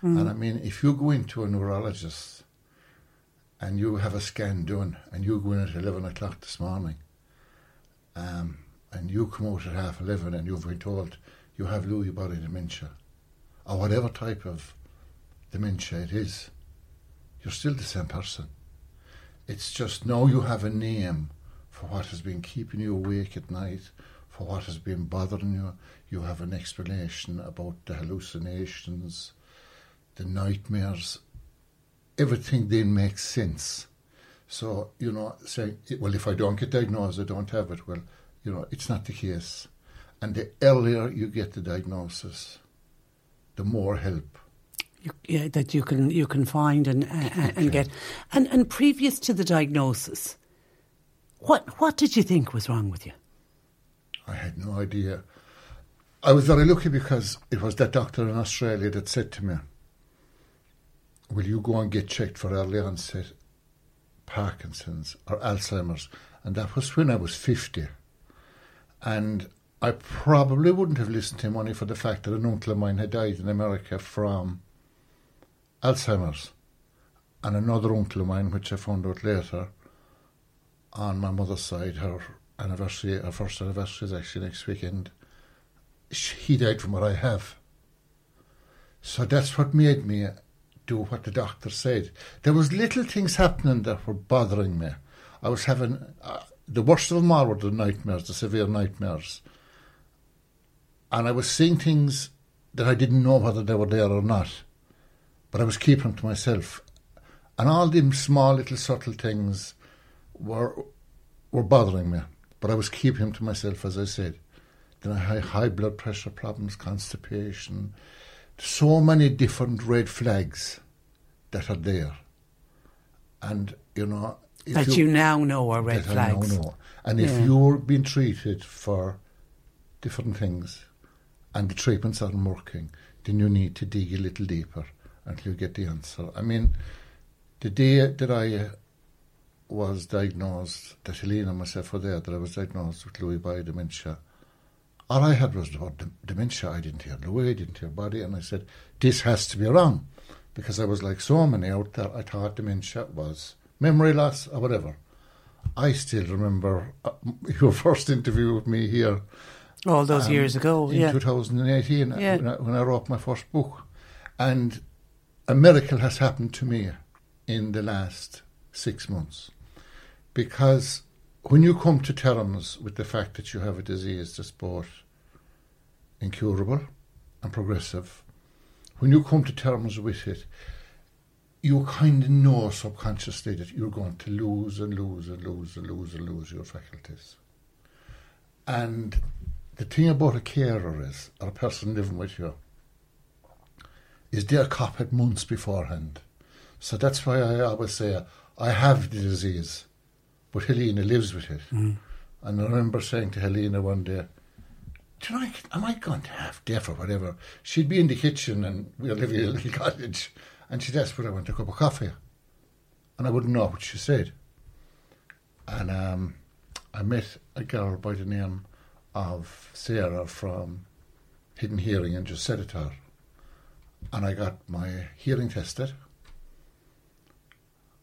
Mm. And I mean, if you go into a neurologist and you have a scan done and you go in at 11 o'clock this morning um, and you come out at half 11 and you've been told you have Lewy body dementia or whatever type of dementia it is, you're still the same person. It's just now you have a name for what has been keeping you awake at night, for what has been bothering you. You have an explanation about the hallucinations, the nightmares. Everything then makes sense. So, you know, saying, well, if I don't get diagnosed, I don't have it. Well, you know, it's not the case. And the earlier you get the diagnosis, the more help. You, yeah, that you can you can find and uh, and get. And and previous to the diagnosis, what what did you think was wrong with you? I had no idea. I was very lucky because it was that doctor in Australia that said to me, Will you go and get checked for early onset Parkinson's or Alzheimer's? And that was when I was 50. And I probably wouldn't have listened to him only for the fact that an uncle of mine had died in America from Alzheimer's. And another uncle of mine, which I found out later, on my mother's side, her anniversary, her first anniversary is actually next weekend. He died from what I have. So that's what made me do what the doctor said. There was little things happening that were bothering me. I was having uh, the worst of them all were the nightmares, the severe nightmares, and I was seeing things that I didn't know whether they were there or not, but I was keeping them to myself, and all them small little subtle things were were bothering me, but I was keeping them to myself, as I said. Then I had high blood pressure problems, constipation, so many different red flags that are there. And, you know... if That you now know are red that I now flags. know. And if Yeah. you're being treated for different things and the treatments aren't working, then you need to dig a little deeper until you get the answer. I mean, the day that I uh, was diagnosed, that Helena and myself were there, that I was diagnosed with Lewy body dementia, all I had was the word dem- dementia. I didn't hear Lewy, I didn't hear body, and I said, this has to be wrong. Because I was like so many out there, I thought dementia was memory loss or whatever. I still remember uh, your first interview with me here. All those um, years ago, in yeah. 2018, uh, Yeah. when, I, when I wrote my first book. And a miracle has happened to me in the last six months. Because when you come to terms with the fact that you have a disease that's both incurable and progressive, when you come to terms with it, you kind of know subconsciously that you're going to lose and lose and lose and lose and lose your faculties. And the thing about a carer is, or a person living with you, is they're copied months beforehand. So that's why I always say, I have the disease, but Helena lives with it. Mm. And I remember saying to Helena one day, do you know, am I going to have deaf or whatever? She'd be in the kitchen and we were living in a little cottage and she'd ask would I want a cup of coffee. And I wouldn't know what she said. And um, I met a girl by the name of Sarah from Hidden Hearing and just said it to her. And I got my hearing tested.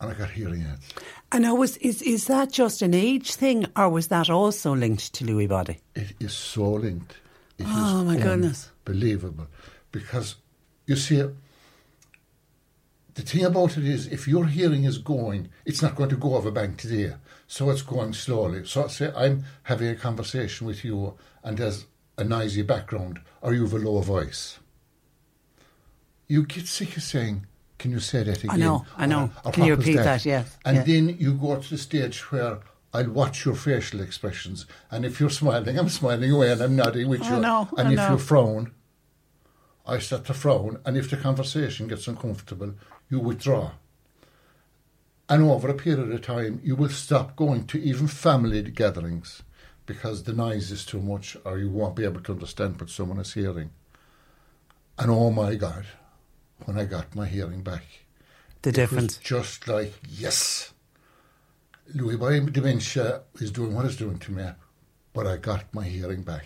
And I got hearing aids. And now, was is is that just an age thing, or was that also linked to Lewy body? It is so linked. It is Oh, my goodness. Believable. Because you see, the thing about it is, if your hearing is going, it's not going to go over bank today. So it's going slowly. So say I'm having a conversation with you and there's a noisy background or you have a low voice. You get sick of saying, can you say that again? I know, I know. Or- or Can you repeat that? Yes, And then you go to the stage where I'll watch your facial expressions. And if you're smiling, I'm smiling away and I'm nodding with I you. know, and I if know. you frown, I start to frown. And if the conversation gets uncomfortable, you withdraw. And over a period of time, you will stop going to even family gatherings because the noise is too much or you won't be able to understand what someone is hearing. And oh my God, when I got my hearing back, The it was difference. just like, yes, Lewy body dementia is doing what it's doing to me, but I got my hearing back.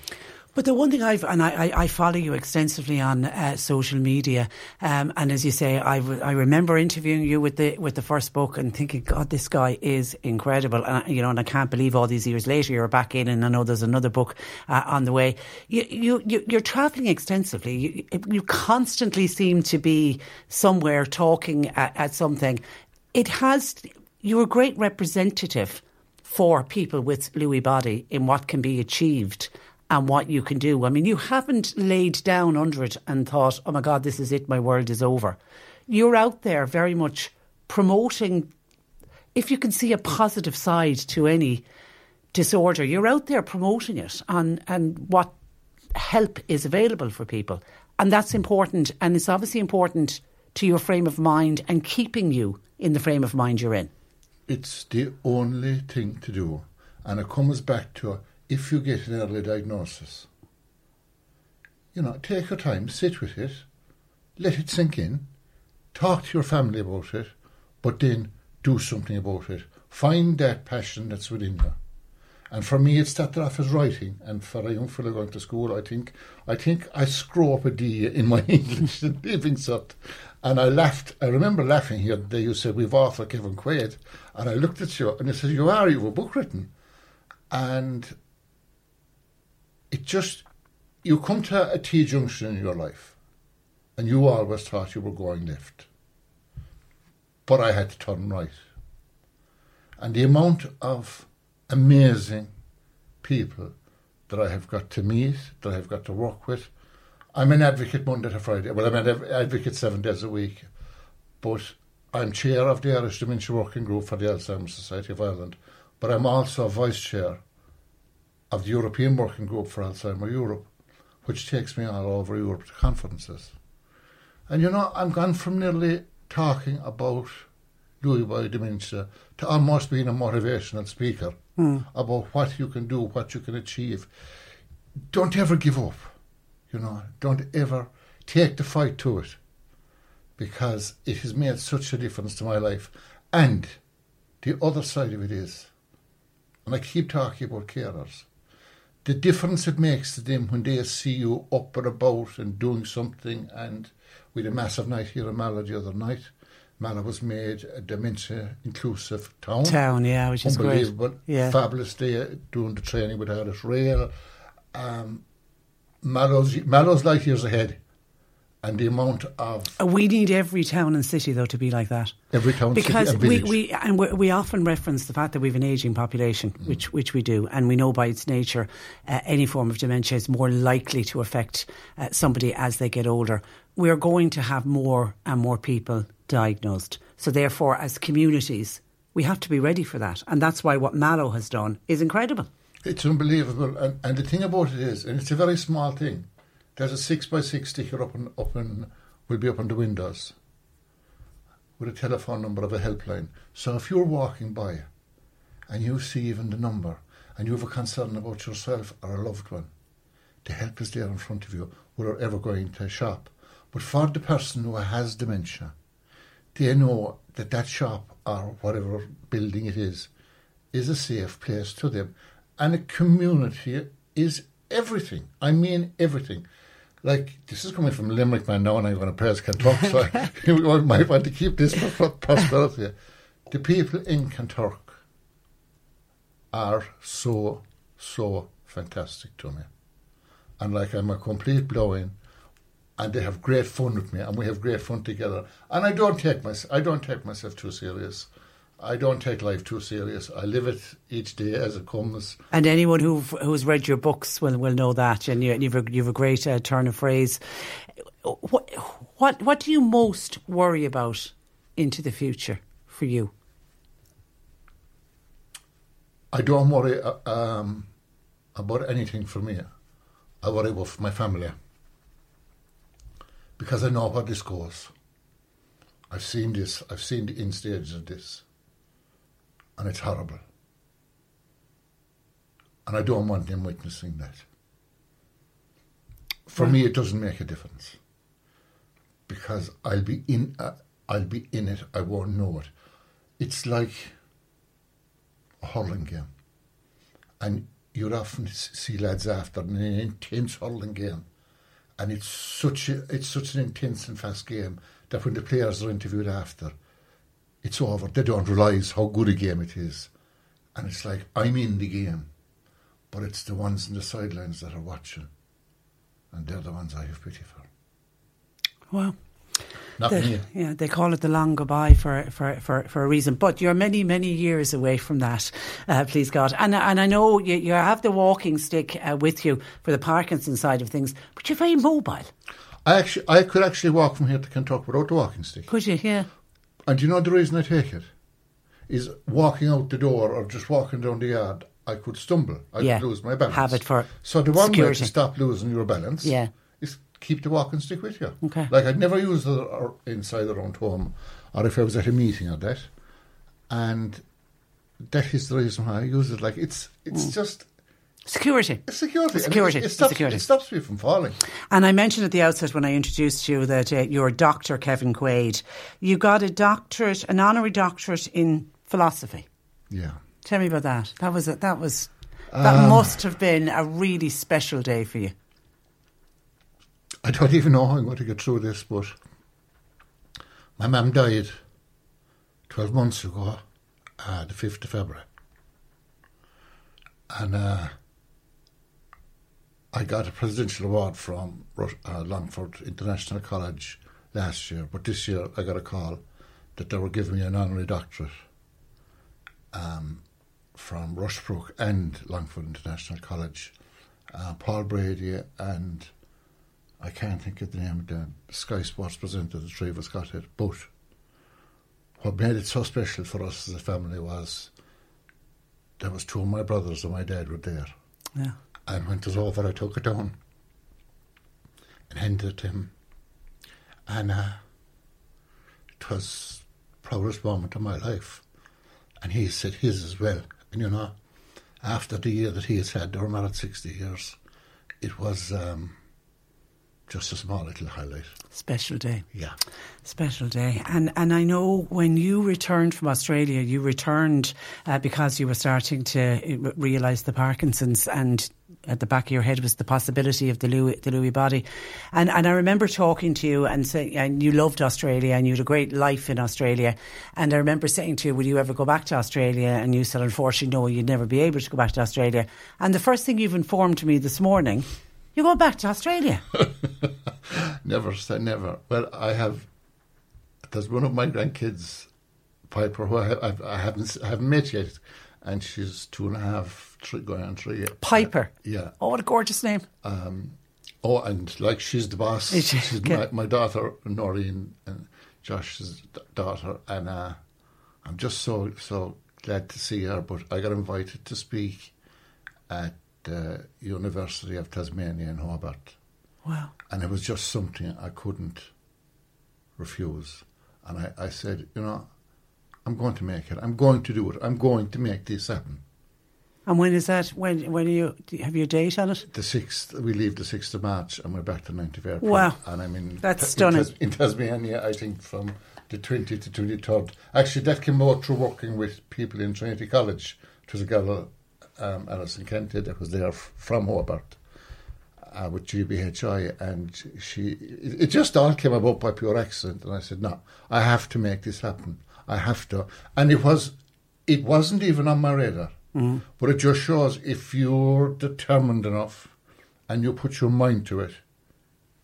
But the one thing I've, and I, I, I follow you extensively on uh, social media, um, and as you say, I, w- I remember interviewing you with the with the first book and thinking, God, this guy is incredible, and you know, and I can't believe all these years later you're back in, and I know there's another book uh, on the way. You, you, you you're travelling extensively. You, you constantly seem to be somewhere talking at, at something. It has. You're a great representative for people with Lewy body in what can be achieved and what you can do. I mean, you haven't laid down under it and thought, oh my God, this is it, my world is over. You're out there very much promoting, if you can see a positive side to any disorder, you're out there promoting it and, and what help is available for people. And that's important. And it's obviously important to your frame of mind and keeping you in the frame of mind you're in. It's the only thing to do. And it comes back to if you get an early diagnosis, you know, take your time, sit with it, let it sink in, talk to your family about it, but then do something about it. Find that passion that's within you. And for me, it started off as writing. And for a young fellow going to school, I think I think I screw up a D in my English and leaving cert. And I laughed. I remember laughing here the day you said we've offered Kevin Quaide. And I looked at you and I said, You are, you have a book written. And it just, you come to a T junction in your life. And you always thought you were going left. But I had to turn right. And the amount of amazing people that I have got to meet, that I have got to work with. I'm an advocate Monday to Friday. Well, I'm an advocate seven days a week. But I'm chair of the Irish Dementia Working Group for the Alzheimer's Society of Ireland. But I'm also a vice chair of the European Working Group for Alzheimer Europe, which takes me all over Europe to conferences. And you know, I'm gone from nearly talking about Lewy body dementia to almost being a motivational speaker Hmm. about what you can do, what you can achieve. Don't ever give up. You know, don't ever take the fight to it because it has made such a difference to my life. And the other side of it is, and I keep talking about carers, the difference it makes to them when they see you up and about and doing something. And we had a massive night here in Mallow the other night. Mallow was made a dementia inclusive town. Town, yeah, which is great. Unbelievable. Yeah. Fabulous day doing the training with Irish Rail. Um, Mallow's, Mallow's light years ahead. And the amount of Uh, We need every town and city, though, to be like that. every town, city because and we, we and we, we often reference the fact that we have an aging population, Mm. which which we do, and we know by its nature, uh, any form of dementia is more likely to affect uh, somebody as they get older. We are going to have more and more people diagnosed. So therefore, as communities, we have to be ready for that, and that's why what Mallow has done is incredible. It's unbelievable, and, and the thing about it is, and it's a very small thing. There's a six by six sticker up and up and will be up on the windows with a telephone number of a helpline. So if you're walking by and you see even the number and you have a concern about yourself or a loved one, the help is there in front of you without ever going to a shop. But for the person who has dementia, they know that that shop or whatever building it is is a safe place to them. And a community is everything. I mean everything. Like, this is coming from Limerick man now, and I'm going to praise Kanturk, so I might want to keep this for prosperity. the people in Kanturk are so, so fantastic to me. And like I'm a complete blow-in, and they have great fun with me, and we have great fun together. And I don't take my, I don't take myself too serious. I don't take life too serious. I live it each day as it comes. And anyone who who's read your books will will know that, and you, you've a, you've a great uh, turn of phrase. What what what do you most worry about into the future for you? I don't worry uh, um, about anything for me. I worry about my family because I know where this goes. I've seen this. I've seen the in stages of this, and it's horrible. And I don't want them witnessing that. For me, it doesn't make a difference because I'll be in. Uh, I'll be in it. I won't know it. It's like a hurling game, and you'd often see lads after an intense hurling game, and it's such a, it's such an intense and fast game that when the players are interviewed after, it's over. They don't realise how good a game it is, and it's like I'm in the game, but it's the ones in the sidelines that are watching, and they're the ones I have pity for. Well, Not the- me. yeah, they call it the long goodbye for, for, for, for a reason. But you're many, many years away from that, uh, please God. And and I know you, you have the walking stick uh, with you for the Parkinson side of things, but you're very mobile. I actually, I could actually walk from here to Kanturk without the walking stick. Could you? Yeah. And you know the reason I take it is walking out the door or just walking down the yard. I could stumble. I Yeah. could lose my balance. Have it for so the one way to stop losing your balance. Yeah. is keep the walking stick with you. Okay. Like I'd never use it or uh, inside around home, or if I was at a meeting or that, and that is the reason why I use it. Like it's it's mm. just Security. it's security. Security. It, it stops, security. It stops me from falling. And I mentioned at the outset when I introduced you that uh, you're Dr. Kevin Quaide. You got a doctorate, an honorary doctorate in philosophy. Yeah. Tell me about that. That was a, that was that Um, must have been a really special day for you. I don't even know how I'm going to get through this, but my mum died 12 months ago, uh, the 5th of February. And uh, I got a presidential award from uh, Longford International College last year, but this year I got a call that they were giving me an honorary doctorate um, from Rushbrook and Longford International College. Uh, Paul Brady and I can't think of the name of the Sky Sports presenter, the three of us got it. But what made it so special for us as a family was there was two of my brothers and my dad were there. Yeah. And when it was over, I took it down and handed it to him. And uh, it was the proudest moment of my life. And he said his as well. And you know, after the year that he has had, they were married 60 years, it was um, just a small little highlight. Special day. Yeah. Special day. And and I know when you returned from Australia, you returned uh, because you were starting to realise the Parkinson's and at the back of your head was the possibility of the Lewy, the Lewy body. And and I remember talking to you and saying, and you loved Australia and you had a great life in Australia. And I remember saying to you, will you ever go back to Australia? And you said, unfortunately, no, you'd never be able to go back to Australia. And the first thing you've informed me this morning, you're going back to Australia. Never say never. Well, I have. There's one of my grandkids, Piper, who I, I, I haven't I haven't met yet, and she's two and a half, three, going on three. Piper. Yeah. Oh, what a gorgeous name. Um, oh, and like she's the boss. She? She's Okay. my, my daughter, Noreen, and Josh's d- daughter, and uh, I'm just so so glad to see her. But I got invited to speak at the uh, University of Tasmania in Hobart. Wow. And it was just something I couldn't refuse. And I, I said, you know, I'm going to make it. I'm going to do it. I'm going to make this happen. And when is that? When when are you? Do you have your date on it? The sixth, we leave the sixth of March, and we're back to 9th of April. Wow. And I'm in That's in stunning. Tas- in Tasmania, I think from the 20th to 23rd. Actually, that came out through working with people in Trinity College. It was a girl, um, Alison Kenty, that was there from Hobart uh, with GBHI, and she it, it just all came about by pure accident. And I said, no, I have to make this happen. I have to. And it was, it wasn't even on my radar. Mhm. But it just shows if you're determined enough and you put your mind to it,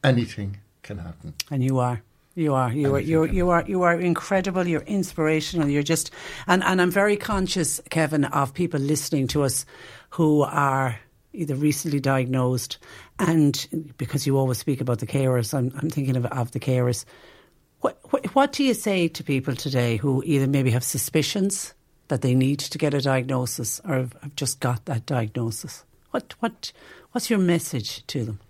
anything can happen. And you are. You are. You are. You you are. You are incredible. You're inspirational. You're just. And and I'm very conscious, Kevin, of people listening to us who are either recently diagnosed, and because you always speak about the carers, I'm I'm thinking of of the carers. What what, what do you say to people today who either maybe have suspicions that they need to get a diagnosis or have have just got that diagnosis? What what what's your message to them?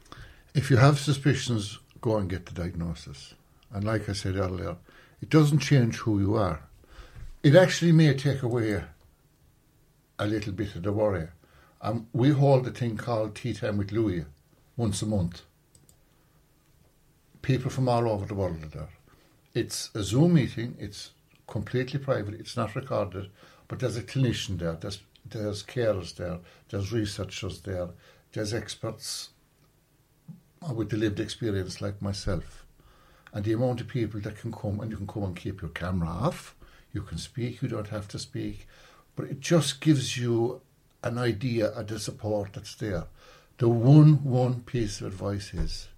If you have suspicions, go and get the diagnosis. And like I said earlier, it doesn't change who you are. It actually may take away a little bit of the worry. Um, we hold a thing called Tea Time with Lewy once a month. People from all over the world are there. It's a Zoom meeting, it's completely private, it's not recorded, but there's a clinician there, there's, there's carers there, there's researchers there, there's experts with the lived experience like myself. And the amount of people that can come, and you can come and keep your camera off, you can speak, you don't have to speak, but it just gives you an idea of the support that's there. The one one piece of advice is,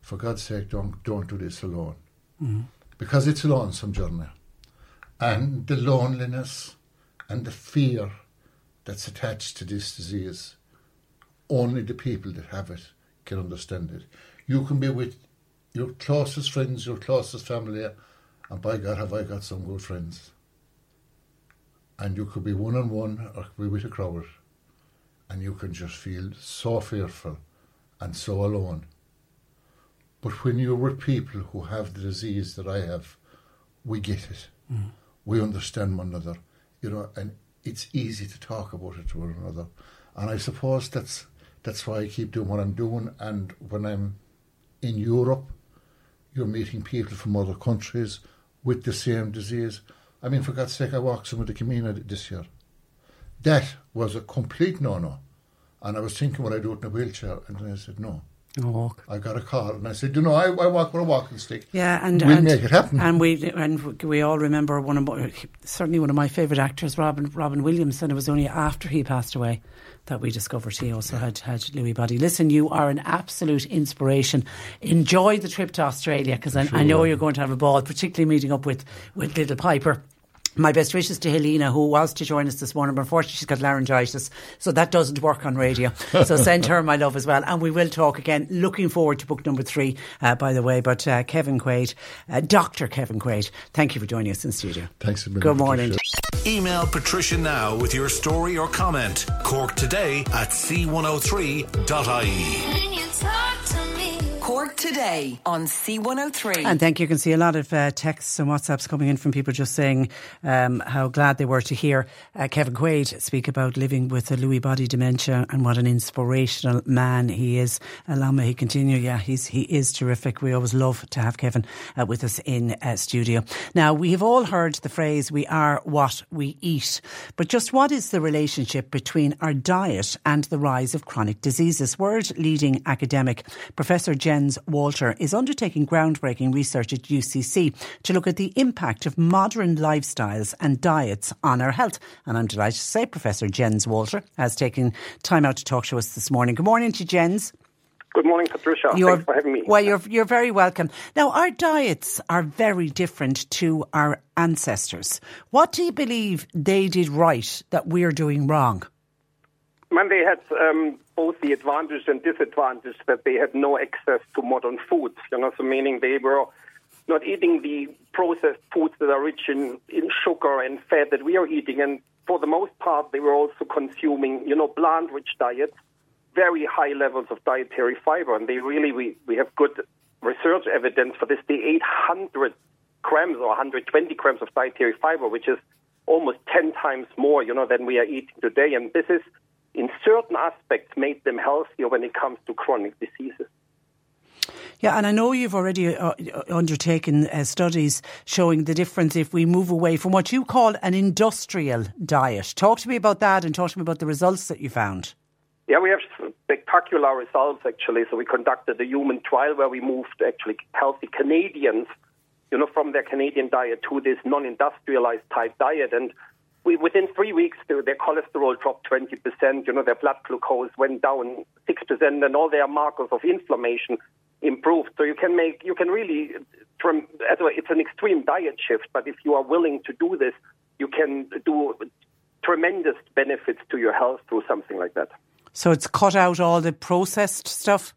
for God's sake, don't don't do this alone, Mhm. because it's a lonesome journey, and the loneliness and the fear that's attached to this disease. Only the people that have it can understand it. You can be with your closest friends, your closest family, and by God, have I got some good friends. And you could be one on one or could be with a crowd, and you can just feel so fearful and so alone. But when you're with people who have the disease that I have, we get it. Mm. We understand one another, you know, and it's easy to talk about it to one another. And I suppose that's that's why I keep doing what I'm doing. And when I'm in Europe, you're meeting people from other countries with the same disease. I mean, for God's sake, I walked some of the Camino this year. That was a complete no-no. And I was thinking, will I do it in a wheelchair? And then I said, no. A walk. I got a call and I said, you know, I, I walk with a walking stick. Yeah, and we'll and, make it happen. And we and we all remember one of my, certainly one of my favourite actors, Robin Robin Williams, and it was only after he passed away that we discovered he also had had Lewy Body. Listen, you are an absolute inspiration. Enjoy the trip to Australia because I, I know you're going to have a ball, particularly meeting up with with Little Piper. My best wishes to Helena, who was to join us this morning, but unfortunately she's got laryngitis, so that doesn't work on radio. So send her my love as well, and we will talk again. Looking forward to book number three, uh, by the way. But uh, Kevin Quaide, uh, Doctor Kevin Quaide, thank you for joining us in studio. Thanks a million, Good morning. Patricia. Email Patricia now with your story or comment. Cork today at c103.ie. Cork today on C103. And thank you. You can see a lot of uh, texts and WhatsApps coming in from people just saying um, how glad they were to hear uh, Kevin Quaide speak about living with a Lewy body dementia and what an inspirational man he is. Allow me to continue. Yeah, he's he is terrific. We always love to have Kevin uh, with us in uh, studio. Now we have all heard the phrase "we are what we eat," but just what is the relationship between our diet and the rise of chronic diseases? World leading academic Professor Jens Walter is undertaking groundbreaking research at UCC to look at the impact of modern lifestyles and diets on our health. And I'm delighted to say Professor Jens Walter has taken time out to talk to us this morning. Good morning to Jens. Good morning, Patricia. You're- Thanks for having me. Well, you're you're very welcome. Now, our diets are very different to our ancestors. What do you believe they did right that we're doing wrong? They had um, both the advantage and disadvantage that they had no access to modern foods. You know, so meaning they were not eating the processed foods that are rich in, in sugar and fat that we are eating, and for the most part, they were also consuming, you know, plant-rich diets, very high levels of dietary fiber, and they really we we have good research evidence for this. They ate 100 grams or 120 grams of dietary fiber, which is almost 10 times more, you know, than we are eating today. And this is, in certain aspects, made them healthier when it comes to chronic diseases. Yeah, and I know you've already uh, undertaken uh, studies showing the difference if we move away from what you call an industrial diet. Talk to me about that and talk to me about the results that you found. Yeah, we have spectacular results actually. So we conducted a human trial where we moved actually healthy Canadians you know, from their Canadian diet to this non-industrialized type diet. And we, within three weeks, their, their cholesterol dropped 20%, you know, their blood glucose went down 6%, and all their markers of inflammation improved. So you can make, you can really, from, as well, it's an extreme diet shift, but if you are willing to do this, you can do tremendous benefits to your health through something like that. So it's cut out all the processed stuff?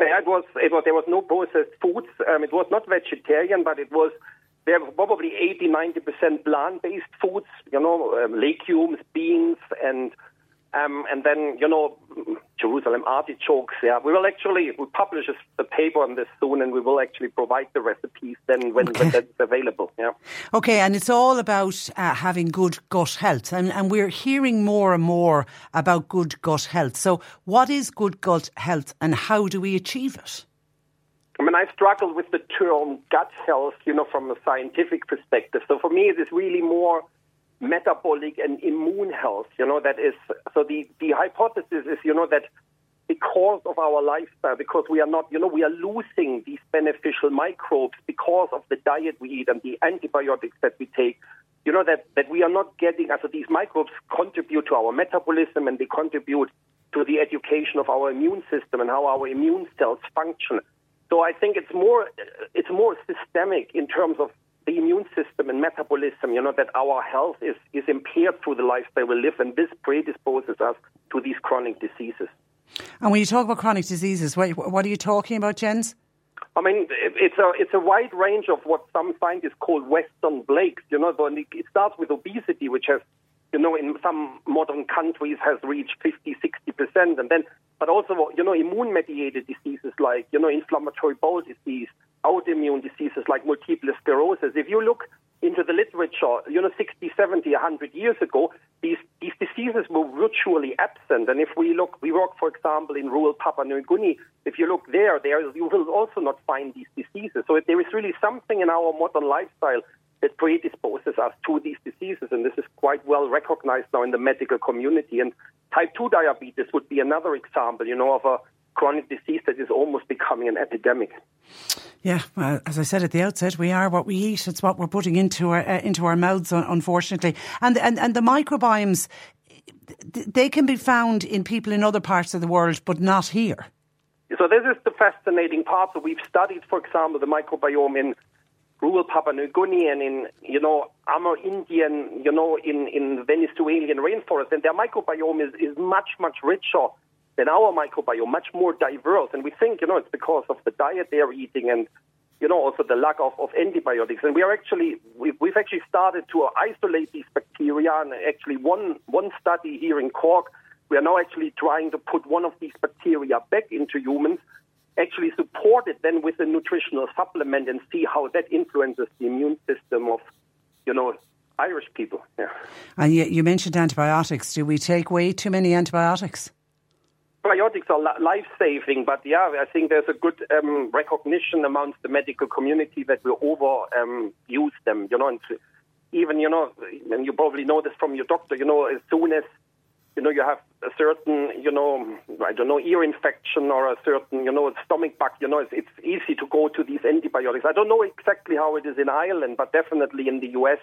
It was, it was, there was no processed foods. Um, it was not vegetarian, but it was, there were probably 80, 90% plant-based foods, you know, um, legumes, beans, and um, and then, you know, Jerusalem artichokes. Yeah, we will actually we publish a, a paper on this soon, and we will actually provide the recipes then when, when that's available. Yeah. Okay, and it's all about uh, having good gut health, and, and we're hearing more and more about good gut health. So, what is good gut health, and how do we achieve it? I mean, I struggle with the term gut health, you know, from a scientific perspective. So for me, it is really more metabolic and immune health. You know, that is so. The the hypothesis is, you know, that because of our lifestyle, because we are not, you know, we are losing these beneficial microbes because of the diet we eat and the antibiotics that we take. You know that that we are not getting. So these microbes contribute to our metabolism and they contribute to the education of our immune system and how our immune cells function. So I think it's more it's more systemic in terms of the immune system and metabolism. You know that our health is is impaired through the lifestyle we live, and this predisposes us to these chronic diseases. And when you talk about chronic diseases, what, what are you talking about, Jens? I mean, it's a it's a wide range of what some scientists call Western plagues. You know, it starts with obesity, which has, you know, in some modern countries has reached 50, 60 percent, and then, but also, you know, immune-mediated diseases like, you know, inflammatory bowel disease, autoimmune diseases like multiple sclerosis. If you look into the literature, you know, 60, 70, 100 years ago, these, these diseases were virtually absent. And if we look, we work, for example, in rural Papua New Guinea. If you look there, there you will also not find these diseases. So there is really something in our modern lifestyle that predisposes us to these diseases, and this is quite well recognized now in the medical community. And type 2 diabetes would be another example, you know, of a chronic disease that is almost becoming an epidemic. Yeah, well, as I said at the outset, we are what we eat. It's what we're putting into our uh, into our mouths, unfortunately. And and and the microbiomes, they can be found in people in other parts of the world, but not here. So this is the fascinating part. So we've studied, for example, the microbiome in rural Papua New Guinea and in, you know, Amerindian, you know, in, in Venezuelan rainforest. And their microbiome is, is much, much richer than our microbiome, much more diverse. And we think, you know, it's because of the diet they're eating and, you know, also the lack of, of antibiotics. And we are actually, we've, we've actually started to isolate these bacteria. And actually one, one study here in Cork, we are now actually trying to put one of these bacteria back into humans, actually support it then with a nutritional supplement and see how that influences the immune system of, you know, Irish people. Yeah. And you, you mentioned antibiotics. Do we take way too many antibiotics? Antibiotics are li- life-saving, but yeah, I think there's a good um, recognition amongst the medical community that we over um, use them. You know, and even you know, and you probably know this from your doctor. You know, as soon as you know you have a certain, you know, I don't know, ear infection or a certain, you know, stomach bug. You know, it's, it's easy to go to these antibiotics. I don't know exactly how it is in Ireland, but definitely in the US,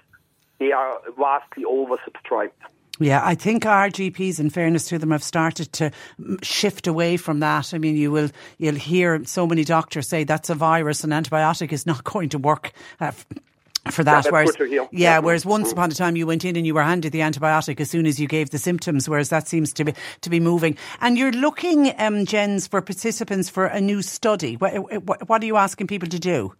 they are vastly oversubscribed. Yeah, I think our GPs, in fairness to them, have started to shift away from that. I mean, you will you'll hear so many doctors say that's a virus, an antibiotic is not going to work. Uh, for that, that's whereas yeah, Yeah. whereas once upon a time you went in and you were handed the antibiotic as soon as you gave the symptoms, whereas that seems to be to be moving. And you're looking, um, Jens, for participants for a new study. What, what, what are you asking people to do?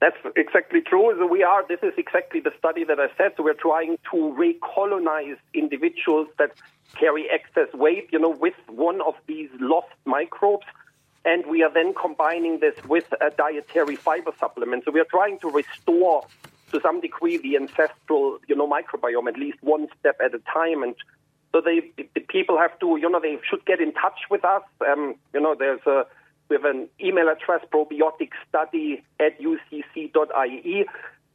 That's exactly true. So we are. This is exactly the study that I said. So we're trying to recolonize individuals that carry excess weight, you know, with one of these lost microbes, and we are then combining this with a dietary fiber supplement. So we are trying to restore, to some degree, the ancestral, you know, microbiome at least one step at a time, and so they, the people have to, you know, they should get in touch with us. Um, you know, there's a we have an email address, probioticstudy at ucc.ie.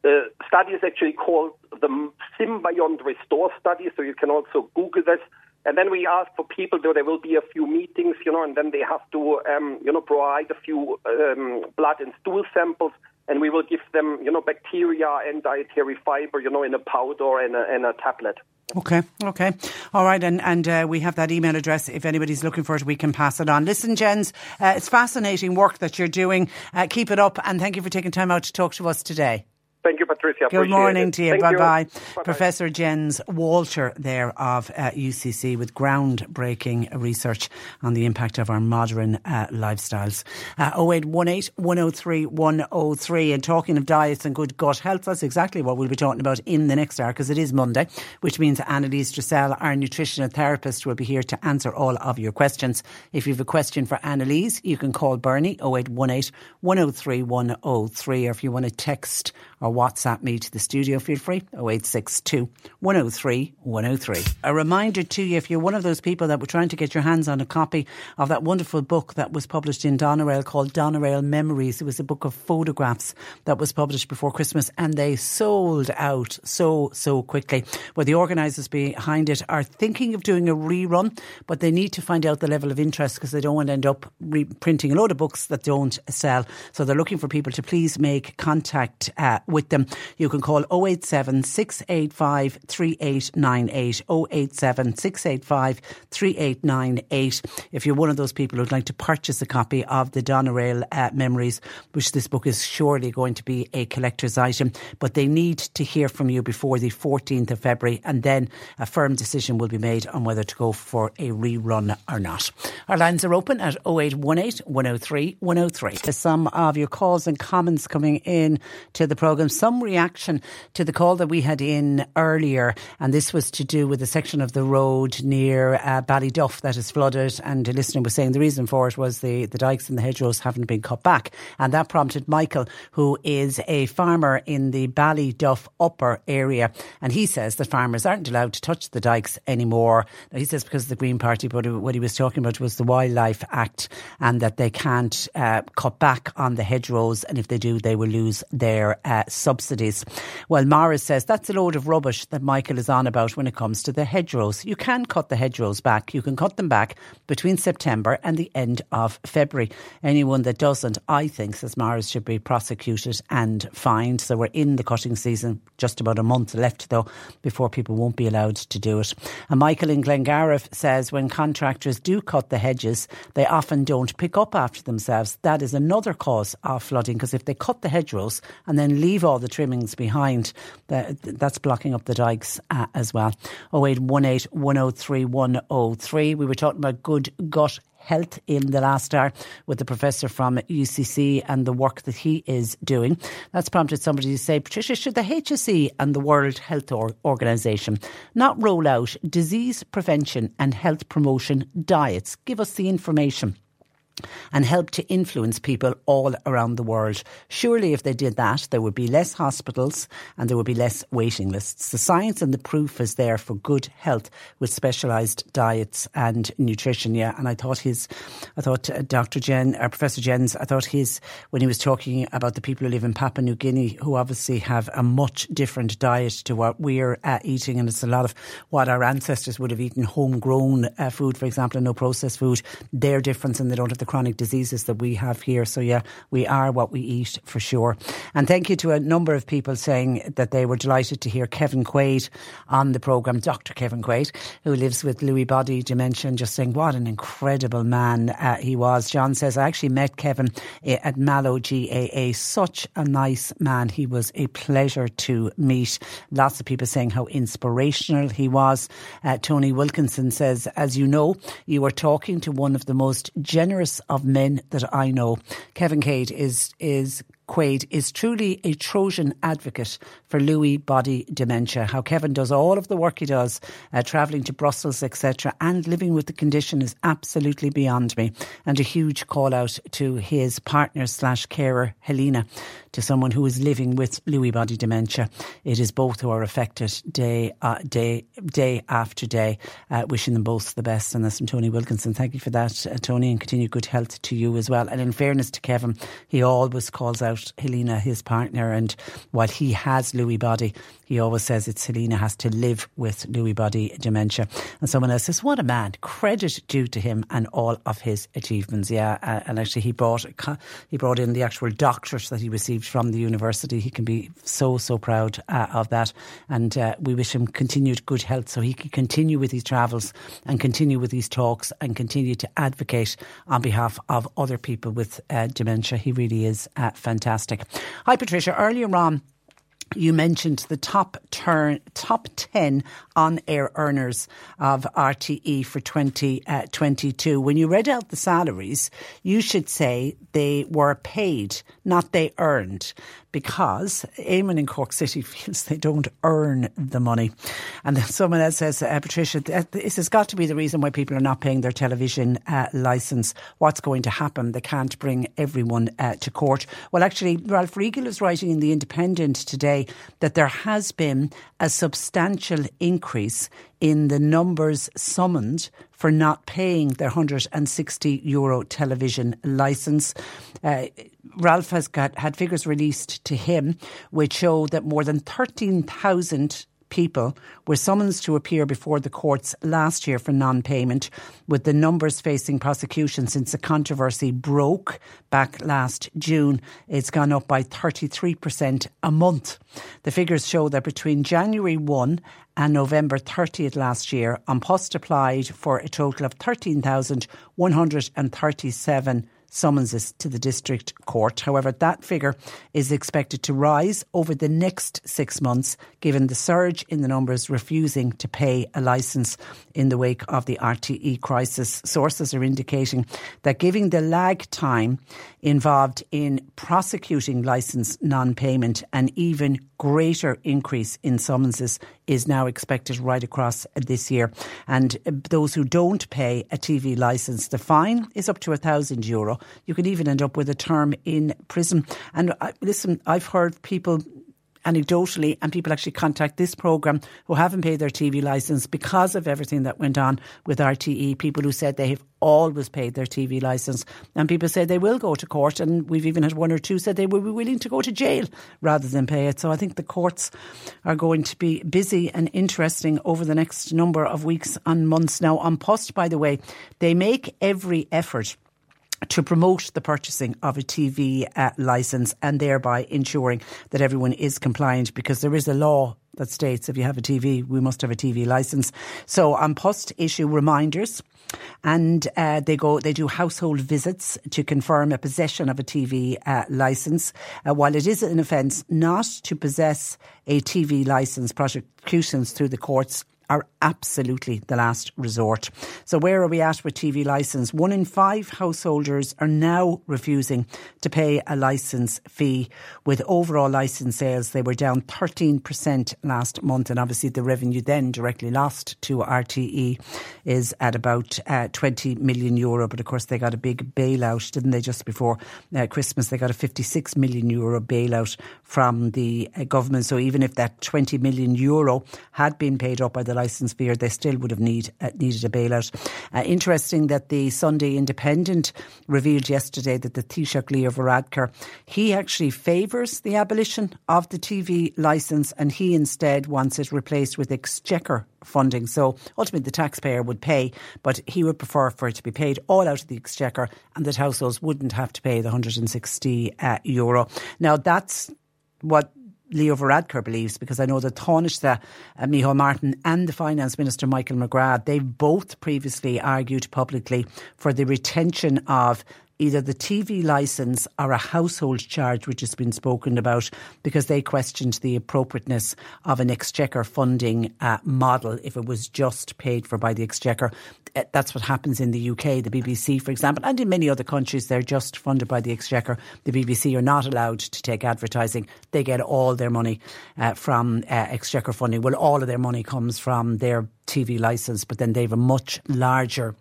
The study is actually called the Symbiont Restore Study, so you can also Google this. And then we ask for people, though there will be a few meetings, you know, and then they have to, um, you know, provide a few um, blood and stool samples. And we will give them, you know, bacteria and dietary fiber, you know, in a powder in a, in a tablet. Okay, okay. All right, and, and uh, we have that email address. If anybody's looking for it, we can pass it on. Listen, Jens, uh, it's fascinating work that you're doing. Uh, keep it up, and thank you for taking time out to talk to us today. Thank you, Patricia. Good morning it. to you. Thank Bye bye. Bye-bye. Professor Jens Walter, there of uh, UCC, with groundbreaking research on the impact of our modern uh, lifestyles. Uh, 0818 103 103. And talking of diets and good gut health, that's exactly what we'll be talking about in the next hour because it is Monday, which means Annelisse Dressell, our nutritional therapist, will be here to answer all of your questions. If you have a question for Annalise, you can call Bernie 0818 103 103. Or if you want to text or WhatsApp me to the studio, feel free 0862 103 103. A reminder to you if you're one of those people that were trying to get your hands on a copy of that wonderful book that was published in Doneraile called Doneraile Memories, it was a book of photographs that was published before Christmas and they sold out so, so quickly. Well, the organisers behind it are thinking of doing a rerun, but they need to find out the level of interest because they don't want to end up reprinting a load of books that don't sell. So they're looking for people to please make contact uh, with them. You can call 087 685 3898. 087 685 3898. If you're one of those people who'd like to purchase a copy of the Doneraile uh, Memories, which this book is surely going to be a collector's item, but they need to hear from you before the 14th of February, and then a firm decision will be made on whether to go for a rerun or not. Our lines are open at 0818 103 103. Some of your calls and comments coming in to the programme. Some reaction to the call that we had in earlier, and this was to do with a section of the road near uh, Ballyduff that is flooded. And a listener was saying the reason for it was the, the dikes and the hedgerows haven't been cut back. And that prompted Michael, who is a farmer in the Ballyduff upper area. And he says that farmers aren't allowed to touch the dikes anymore. Now, he says because of the Green Party, but what he was talking about was the Wildlife Act and that they can't uh, cut back on the hedgerows. And if they do, they will lose their uh, subsidies. Well, Morris says that's a load of rubbish that Michael is on about when it comes to the hedgerows. You can cut the hedgerows back. You can cut them back between September and the end of February. Anyone that doesn't, I think, says Morris, should be prosecuted and fined. So we're in the cutting season, just about a month left though, before people won't be allowed to do it. And Michael in Glengarriff says when contractors do cut the hedges, they often don't pick up after themselves. That is another cause of flooding because if they cut the hedgerows and then leave all the trimmings behind, that, that's blocking up the dikes uh, as well. 0818 103 103. We were talking about good gut health in the last hour with the professor from UCC and the work that he is doing. That's prompted somebody to say, Patricia, should the HSE and the World Health Organization not roll out disease prevention and health promotion diets? Give us the information and help to influence people all around the world. Surely, if they did that, there would be less hospitals and there would be less waiting lists. The science and the proof is there for good health with specialised diets and nutrition. Yeah, and I thought his, I thought uh, Dr. Jen, or Professor Jens, I thought his, when he was talking about the people who live in Papua New Guinea, who obviously have a much different diet to what we're uh, eating, and it's a lot of what our ancestors would have eaten homegrown uh, food, for example, and no processed food. Their difference, and they don't have the chronic diseases that we have here. So, yeah, we are what we eat for sure. And thank you to a number of people saying that they were delighted to hear Kevin Quaide on the programme, Dr. Kevin Quaide, who lives with Lewy body dementia, just saying what an incredible man uh, he was. John says, I actually met Kevin uh, at Mallow GAA. Such a nice man. He was a pleasure to meet. Lots of people saying how inspirational he was. Uh, Tony Wilkinson says, as you know, you were talking to one of the most generous of men that I know. Kevin Cade is is Quaide is truly a Trojan advocate for Lewy body dementia. How Kevin does all of the work he does, uh, travelling to Brussels, etc., and living with the condition is absolutely beyond me. And a huge call out to his partner slash carer, Helena, to someone who is living with Lewy body dementia. It is both who are affected day uh, day day after day. Uh, wishing them both the best. And that's from Tony Wilkinson. Thank you for that, uh, Tony, and continue good health to you as well. And in fairness to Kevin, he always calls out Helena, his partner, and while he has Lewy body, he always says it's Selena has to live with Lewy body dementia. And someone else says, "What a man! Credit due to him and all of his achievements." Yeah, uh, and actually he brought he brought in the actual doctorate that he received from the university. He can be so so proud uh, of that, and uh, we wish him continued good health so he can continue with his travels and continue with these talks and continue to advocate on behalf of other people with uh, dementia. He really is uh, fantastic. Hi, Patricia. Earlier on, you mentioned the top turn, top 10 on air earners of RTE for 2022. when you read out the salaries, you should say they were paid, not they earned, because Eamon in Cork City feels they don't earn the money. And then someone else says, uh, Patricia, this has got to be the reason why people are not paying their television uh, licence. What's going to happen? They can't bring everyone uh, to court. Well, actually, Ralph Riegel is writing in The Independent today that there has been a substantial increase in the numbers summoned for not paying their 160 euro television licence. Uh, Ralph has got had figures released to him which show that more than 13,000 people were summoned to appear before the courts last year for non payment, with the numbers facing prosecution since the controversy broke back last June. It's gone up by 33% a month. The figures show that between January 1 and November 30th last year, An Post applied for a total of 13,137 summonses to the district court. However, that figure is expected to rise over the next six months, given the surge in the numbers refusing to pay a licence in the wake of the RTE crisis. Sources are indicating that giving the lag time involved in prosecuting licence non payment and even greater increase in summonses is now expected right across this year. And those who don't pay a TV licence, the fine is up to a thousand euro. You could even end up with a term in prison. And uh, listen, I've heard people anecdotally, and people actually contact this programme who haven't paid their TV licence because of everything that went on with RTE. People who said they have always paid their TV licence, and people say they will go to court. And we've even had one or two said they will be willing to go to jail rather than pay it. So I think the courts are going to be busy and interesting over the next number of weeks and months. Now, An Post, by the way, they make every effort to promote the purchasing of a TV uh, licence and thereby ensuring that everyone is compliant because there is a law that states if you have a TV, we must have a TV licence. So An Post issue reminders and uh, they go they do household visits to confirm a possession of a TV uh, license. Uh, while it is an offence not to possess a TV license, prosecutions through the courts are absolutely the last resort. So, where are we at with TV licence? One in five householders are now refusing to pay a licence fee. With overall licence sales, they were down 13% last month, and obviously the revenue then directly lost to RTE is at about uh, 20 million euro. But of course, they got a big bailout, didn't they? Just before uh, Christmas, they got a 56 million euro bailout from the uh, government. So, even if that 20 million euro had been paid up by the licence fee, they still would have need, uh, needed a bailout. Uh, interesting that the Sunday Independent revealed yesterday that the Taoiseach Leo Varadkar, he actually favours the abolition of the TV licence and he instead wants it replaced with exchequer funding. So ultimately the taxpayer would pay, but he would prefer for it to be paid all out of the exchequer and that households wouldn't have to pay the 160 uh, euro. Now that's what Leo Varadkar believes, because I know that Taoiseach uh, Micheál Martin and the Finance Minister Michael McGrath, they've both previously argued publicly for the retention of either the TV licence or a household charge, which has been spoken about, because they questioned the appropriateness of an exchequer funding uh, model if it was just paid for by the exchequer. Uh, that's what happens in the UK, the BBC, for example, and in many other countries, they're just funded by the exchequer. The BBC are not allowed to take advertising. They get all their money uh, from uh, exchequer funding. Well, all of their money comes from their TV licence, but then they have a much larger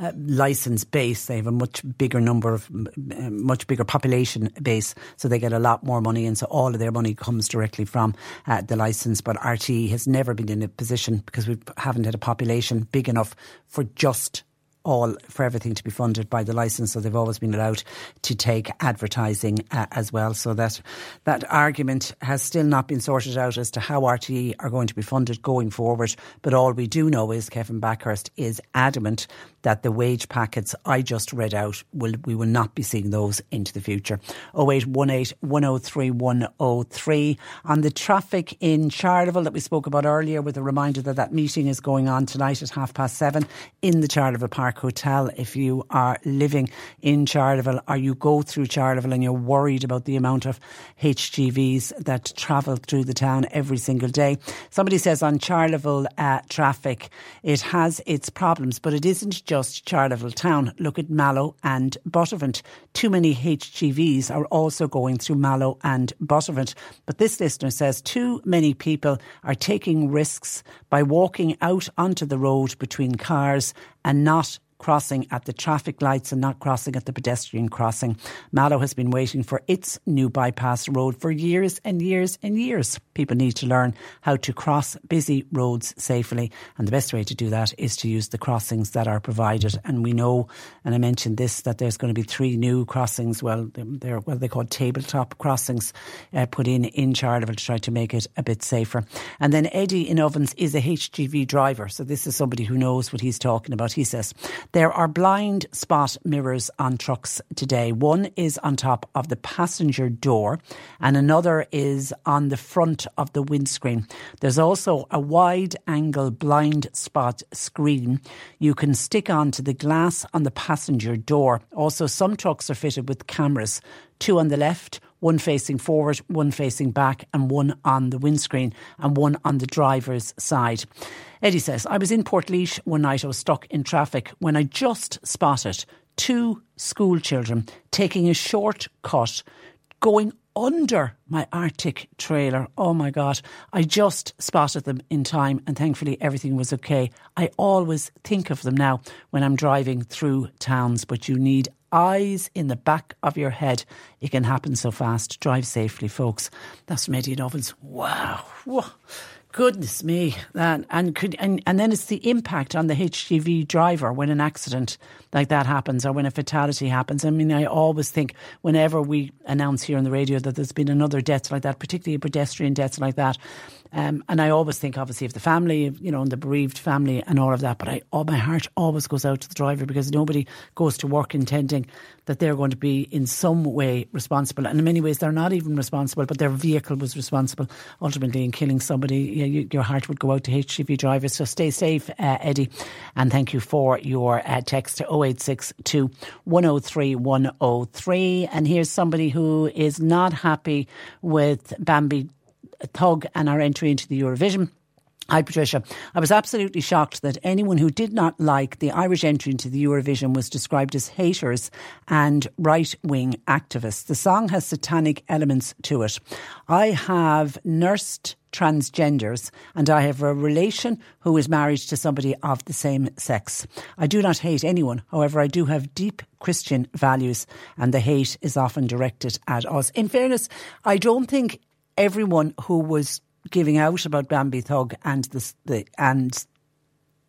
uh, license base. They have a much bigger number of, much bigger population base, so they get a lot more money, and so all of their money comes directly from uh, the license. But RTE has never been in a position because we haven't had a population big enough for just all for everything to be funded by the licence, so they've always been allowed to take advertising uh, as well. So that that argument has still not been sorted out as to how RTE are going to be funded going forward. But all we do know is Kevin Bakhurst is adamant that the wage packets I just read out will we will not be seeing those into the future. 0818 103 103 on the traffic in Charleville that we spoke about earlier with a reminder that that meeting is going on tonight at half past seven in the Charleville Park Hotel. If you are living in Charleville or you go through Charleville and you're worried about the amount of HGVs that travel through the town every single day. Somebody says on Charleville uh, traffic, it has its problems, but it isn't just Charleville town. Look at Mallow and Buttevant. Too many HGVs are also going through Mallow and Buttevant. But this listener says too many people are taking risks by walking out onto the road between cars and not crossing at the traffic lights and not crossing at the pedestrian crossing. Mallow has been waiting for its new bypass road for years and years and years. People need to learn how to cross busy roads safely, and the best way to do that is to use the crossings that are provided. And we know, and I mentioned this, that there's going to be three new crossings. Well, they're what they call tabletop crossings uh, put in in Charleville to try to make it a bit safer. And then Eddie in Ovens is a HGV driver, so this is somebody who knows what he's talking about. He says there are blind spot mirrors on trucks today. One is on top of the passenger door, and another is on the front of the windscreen. There's also a wide angle blind spot screen you can stick onto the glass on the passenger door. Also, some trucks are fitted with cameras two on the left, one facing forward, one facing back, and one on the windscreen, and one on the driver's side. Eddie says, I was in Portlaoise one night, I was stuck in traffic when I just spotted two school children taking a short cut going under my Arctic trailer. Oh my God. I just spotted them in time and thankfully everything was okay. I always think of them now when I'm driving through towns, but you need eyes in the back of your head. It can happen so fast. Drive safely, folks. That's from Eddie Novels. Wow. Whoa. Goodness me, and and, could, and and then it's the impact on the HGV driver when an accident like that happens or when a fatality happens. I mean, I always think whenever we announce here on the radio that there's been another death like that, particularly a pedestrian death like that, um, and I always think obviously of the family, you know, and the bereaved family and all of that. But I, oh, my heart always goes out to the driver because nobody goes to work intending that they're going to be in some way responsible. And in many ways, they're not even responsible, but their vehicle was responsible ultimately in killing somebody. Yeah, you, your heart would go out to HGV drivers. So stay safe, uh, Eddie. And thank you for your uh, text to 0862 103 103. And here's somebody who is not happy with Bambi Thug and our entry into the Eurovision. Hi, Patricia. I was absolutely shocked that anyone who did not like the Irish entry into the Eurovision was described as haters and right wing activists. The song has satanic elements to it. I have nursed transgenders and I have a relation who is married to somebody of the same sex. I do not hate anyone. However, I do have deep Christian values and the hate is often directed at us. In fairness, I don't think everyone who was giving out about Bambi Thug and the, the and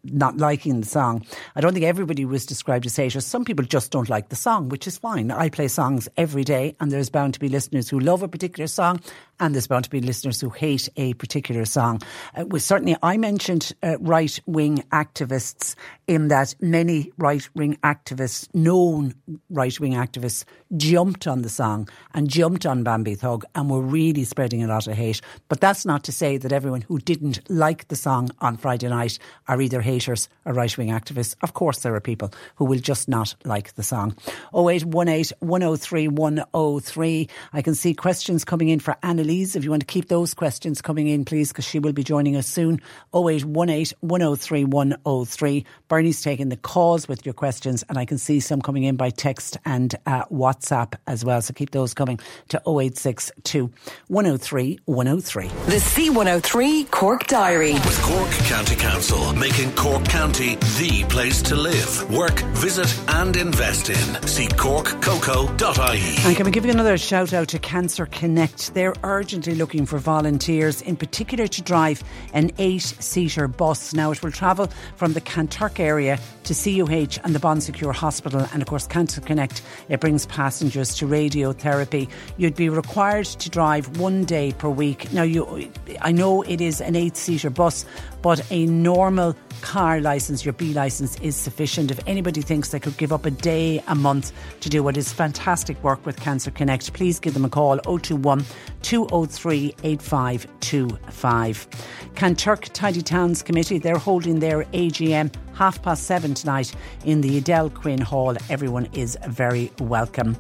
not liking the song. I don't think everybody was described as haters. Some people just don't like the song, which is fine. I play songs every day, and there's bound to be listeners who love a particular song, and there's bound to be listeners who hate a particular song. Uh, well, certainly, I mentioned uh, right wing activists in that many right wing activists, known right wing activists, jumped on the song and jumped on Bambi Thug and were really spreading a lot of hate. But that's not to say that everyone who didn't like the song on Friday night are either haters or right wing activists. Of course, there are people who will just not like the song. 0818 103 103. I can see questions coming in for Annelisse. If you want to keep those questions coming in, please, because she will be joining us soon. 0818 103 103. Bernie's taking the calls with your questions, and I can see some coming in by text and uh, WhatsApp as well. So keep those coming to 0862 103 103. The C103 Cork Diary. With Cork County Council making Cork County the place to live, work, visit, and invest in. See corkcoco.ie. And can we give you another shout out to Cancer Connect? They're urgently looking for volunteers, in particular to drive an eight seater bus. Now, it will travel from the Kanturk area to CUH and the Bon Secours Hospital. And of course, Cancer Connect, it brings passengers to radiotherapy. You'd be required to drive one day per week. Now, you, I know it is an eight seater bus, but a normal car licence, your B licence, is sufficient. If anybody thinks they could give up a day a month to do what is fantastic work with Cancer Connect, please give them a call 021 203 8525. Kanturk Tidy Towns Committee, they're holding their AGM half past seven tonight in the Edel Quinn Hall. Everyone is very welcome.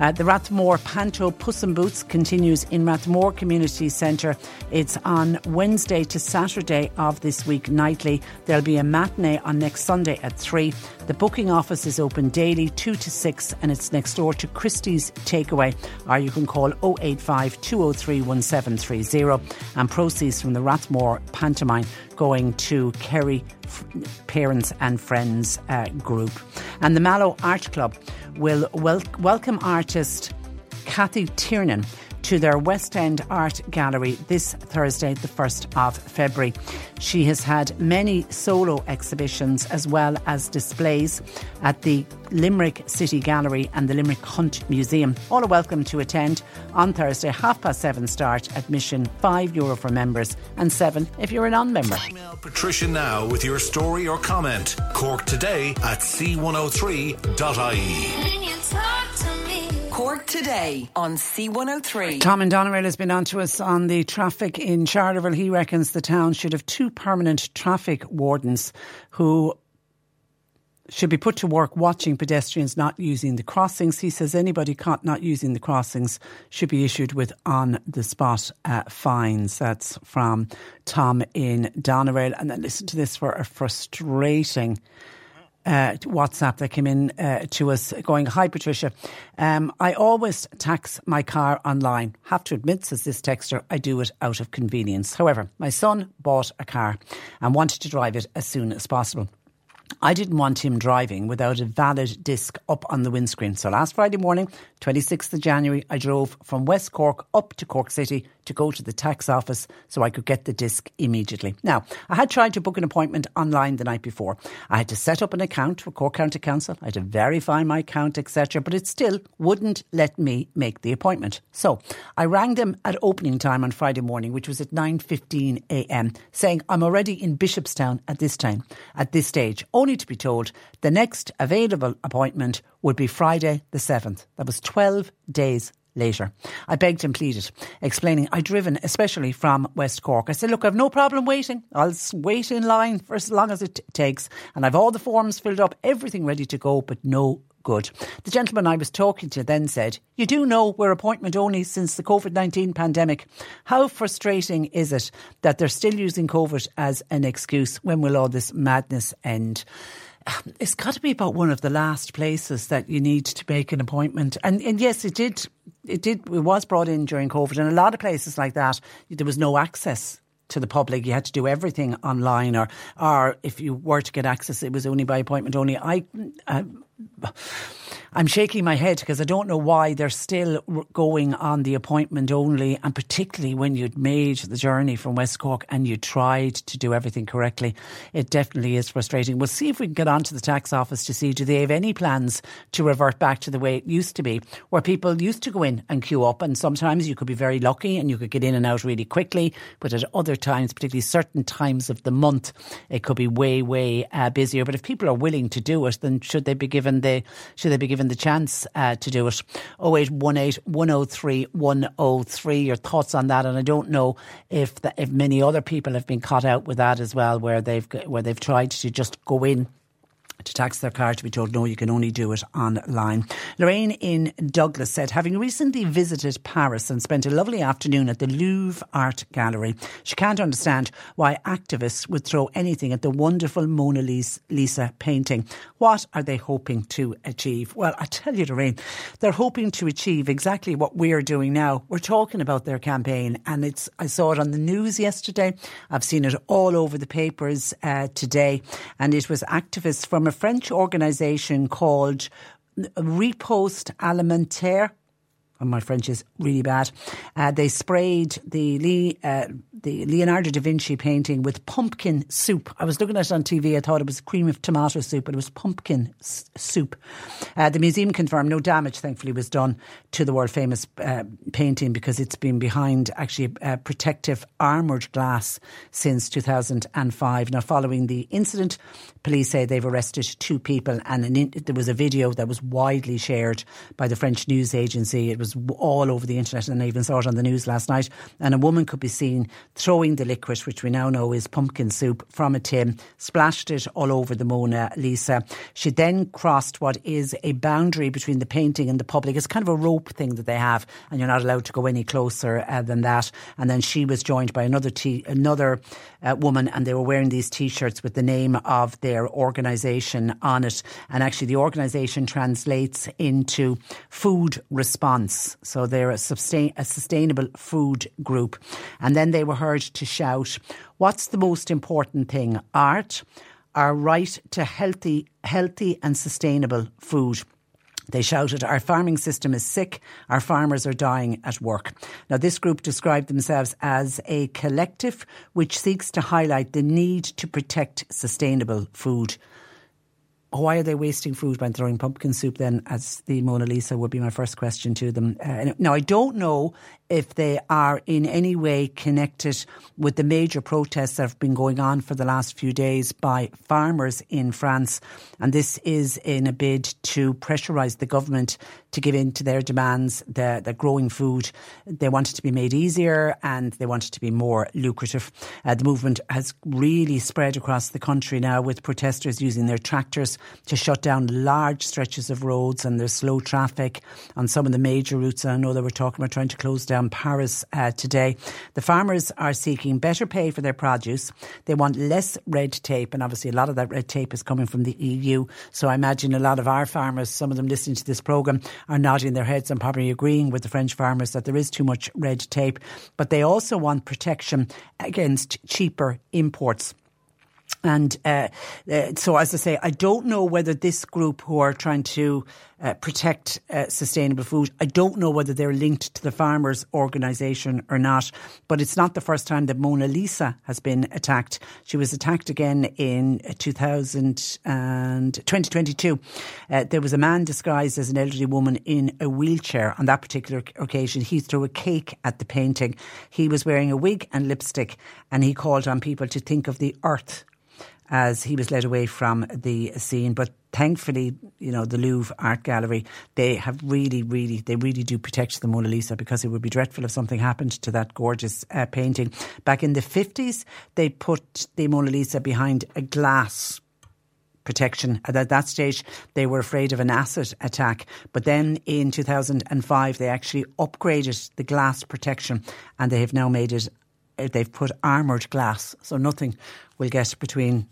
Uh, the Rathmore Panto Puss in Boots continues in Rathmore Community Centre. It's on Wednesday to Saturday of this week nightly. There'll be a matinee on next Sunday at 3. The booking office is open daily 2 to 6 and it's next door to Christie's Takeaway or you can call 085 203 1730 and proceeds from the Rathmore pantomime going to Kerry Parents and Friends uh, group. And the Mallow Art Club will wel- welcome artist Kathy Tiernan to their West End Art Gallery this Thursday, the 1st of February. She has had many solo exhibitions as well as displays at the Limerick City Gallery and the Limerick Hunt Museum. All are welcome to attend on Thursday, half past seven start, admission €5 Euro for members and seven if you're a non member. Patricia now with your story or comment. Cork today at c103.ie. Cork today on C103. Tom and Doneraile has been on to us on the traffic in Charleville. He reckons the town should have two permanent traffic wardens who should be put to work watching pedestrians not using the crossings. He says anybody caught not using the crossings should be issued with on the spot uh, fines. That's from Tom in Doneraile. And then listen to this for a frustrating uh, WhatsApp that came in uh, to us going, Hi Patricia, um, I always tax my car online. Have to admit, says this texter, I do it out of convenience. However, my son bought a car and wanted to drive it as soon as possible. I didn't want him driving without a valid disc up on the windscreen. So last Friday morning, 26th of January, I drove from West Cork up to Cork City to go to the tax office so I could get the disc immediately. Now, I had tried to book an appointment online the night before. I had to set up an account for Cork County Council. I had to verify my account, etc. But it still wouldn't let me make the appointment. So I rang them at opening time on Friday morning, which was at 9.15 a.m., saying I'm already in Bishopstown at this time, at this stage, only to be told the next available appointment would be Friday the 7th. That was 12 days later. I begged and pleaded, explaining I'd driven especially from West Cork. I said, look, I've no problem waiting. I'll wait in line for as long as it t- takes. And I've all the forms filled up, everything ready to go, but no good. The gentleman I was talking to then said, You do know we're appointment only since the COVID 19 pandemic. How frustrating is it that they're still using COVID as an excuse? When will all this madness end? It's got to be about one of the last places that you need to make an appointment. And, and yes, it did. It did. It was brought in during COVID, and a lot of places like that, there was no access to the public. You had to do everything online, or or if you were to get access, it was only by appointment only. I. Uh, I'm shaking my head because I don't know why they're still going on the appointment only, and particularly when you'd made the journey from West Cork and you tried to do everything correctly. It definitely is frustrating. We'll see if we can get on to the tax office to see do they have any plans to revert back to the way it used to be, where people used to go in and queue up, and sometimes you could be very lucky and you could get in and out really quickly, but at other times, particularly certain times of the month, it could be way, way uh, busier. But if people are willing to do it, then should they be given the should they be given the chance uh, to do it? 0818 103 103. Your thoughts on that? And I don't know if the, if many other people have been caught out with that as well, where they've where they've tried to just go in to tax their car to be told no, you can only do it online. Lorraine in Douglas said, having recently visited Paris and spent a lovely afternoon at the Louvre Art Gallery, she can't understand why activists would throw anything at the wonderful Mona Lisa painting. What are they hoping to achieve? Well, I tell you, Lorraine, they're hoping to achieve exactly what we're doing now. We're talking about their campaign, and it's. I saw it on the news yesterday. I've seen it all over the papers uh, today, and it was activists from a French organisation called Riposte Alimentaire. And my French is really bad. Uh, they sprayed the uh, the Leonardo da Vinci painting with pumpkin soup. I was looking at it on TV. I thought it was cream of tomato soup, but it was pumpkin s- soup. Uh, the museum confirmed no damage, thankfully, was done to the world famous uh, painting because it's been behind actually uh, protective armoured glass since 2005. Now, following the incident, police say they've arrested two people, and in, there was a video that was widely shared by the French news agency. It was all over the internet, and I even saw it on the news last night. And a woman could be seen throwing the liquid, which we now know is pumpkin soup, from a tin, splashed it all over the Mona Lisa. She then crossed what is a boundary between the painting and the public. It's kind of a rope thing that they have, and you're not allowed to go any closer uh, than that. And then she was joined by another t- another uh, woman, and they were wearing these t-shirts with the name of their organisation on it. And actually, the organisation translates into food response. So they're a, sustain, a sustainable food group. And then they were heard to shout, What's the most important thing? Art, our right to healthy, healthy and sustainable food. They shouted, Our farming system is sick, our farmers are dying at work. Now, this group described themselves as a collective which seeks to highlight the need to protect sustainable food. Why are they wasting food by throwing pumpkin soup then, as the Mona Lisa would be my first question to them? Uh, now, I don't know if they are in any way connected with the major protests that have been going on for the last few days by farmers in France. And this is in a bid to pressurise the government to give in to their demands. The, the growing food, they want it to be made easier and they want it to be more lucrative. Uh, the movement has really spread across the country now with protesters using their tractors to shut down large stretches of roads and there's slow traffic on some of the major routes. I know they were talking about trying to close down Paris uh, today. The farmers are seeking better pay for their produce. They want less red tape, and obviously a lot of that red tape is coming from the EU. So I imagine a lot of our farmers, some of them listening to this programme, are nodding their heads and probably agreeing with the French farmers that there is too much red tape. But they also want protection against cheaper imports. And uh, uh, so, as I say, I don't know whether this group who are trying to uh, protect uh, sustainable food, I don't know whether they're linked to the farmers' organisation or not. But it's not the first time that Mona Lisa has been attacked. She was attacked again in 2000 and 2022. Uh, there was a man disguised as an elderly woman in a wheelchair. On that particular occasion, he threw a cake at the painting. He was wearing a wig and lipstick, and he called on people to think of the earth as he was led away from the scene. But thankfully, you know, the Louvre Art Gallery, they have really, really, they really do protect the Mona Lisa because it would be dreadful if something happened to that gorgeous uh, painting. Back in the 50s, they put the Mona Lisa behind a glass protection. At that stage, they were afraid of an acid attack. But then in 2005, they actually upgraded the glass protection and they have now made it, they've put armoured glass. So nothing will get between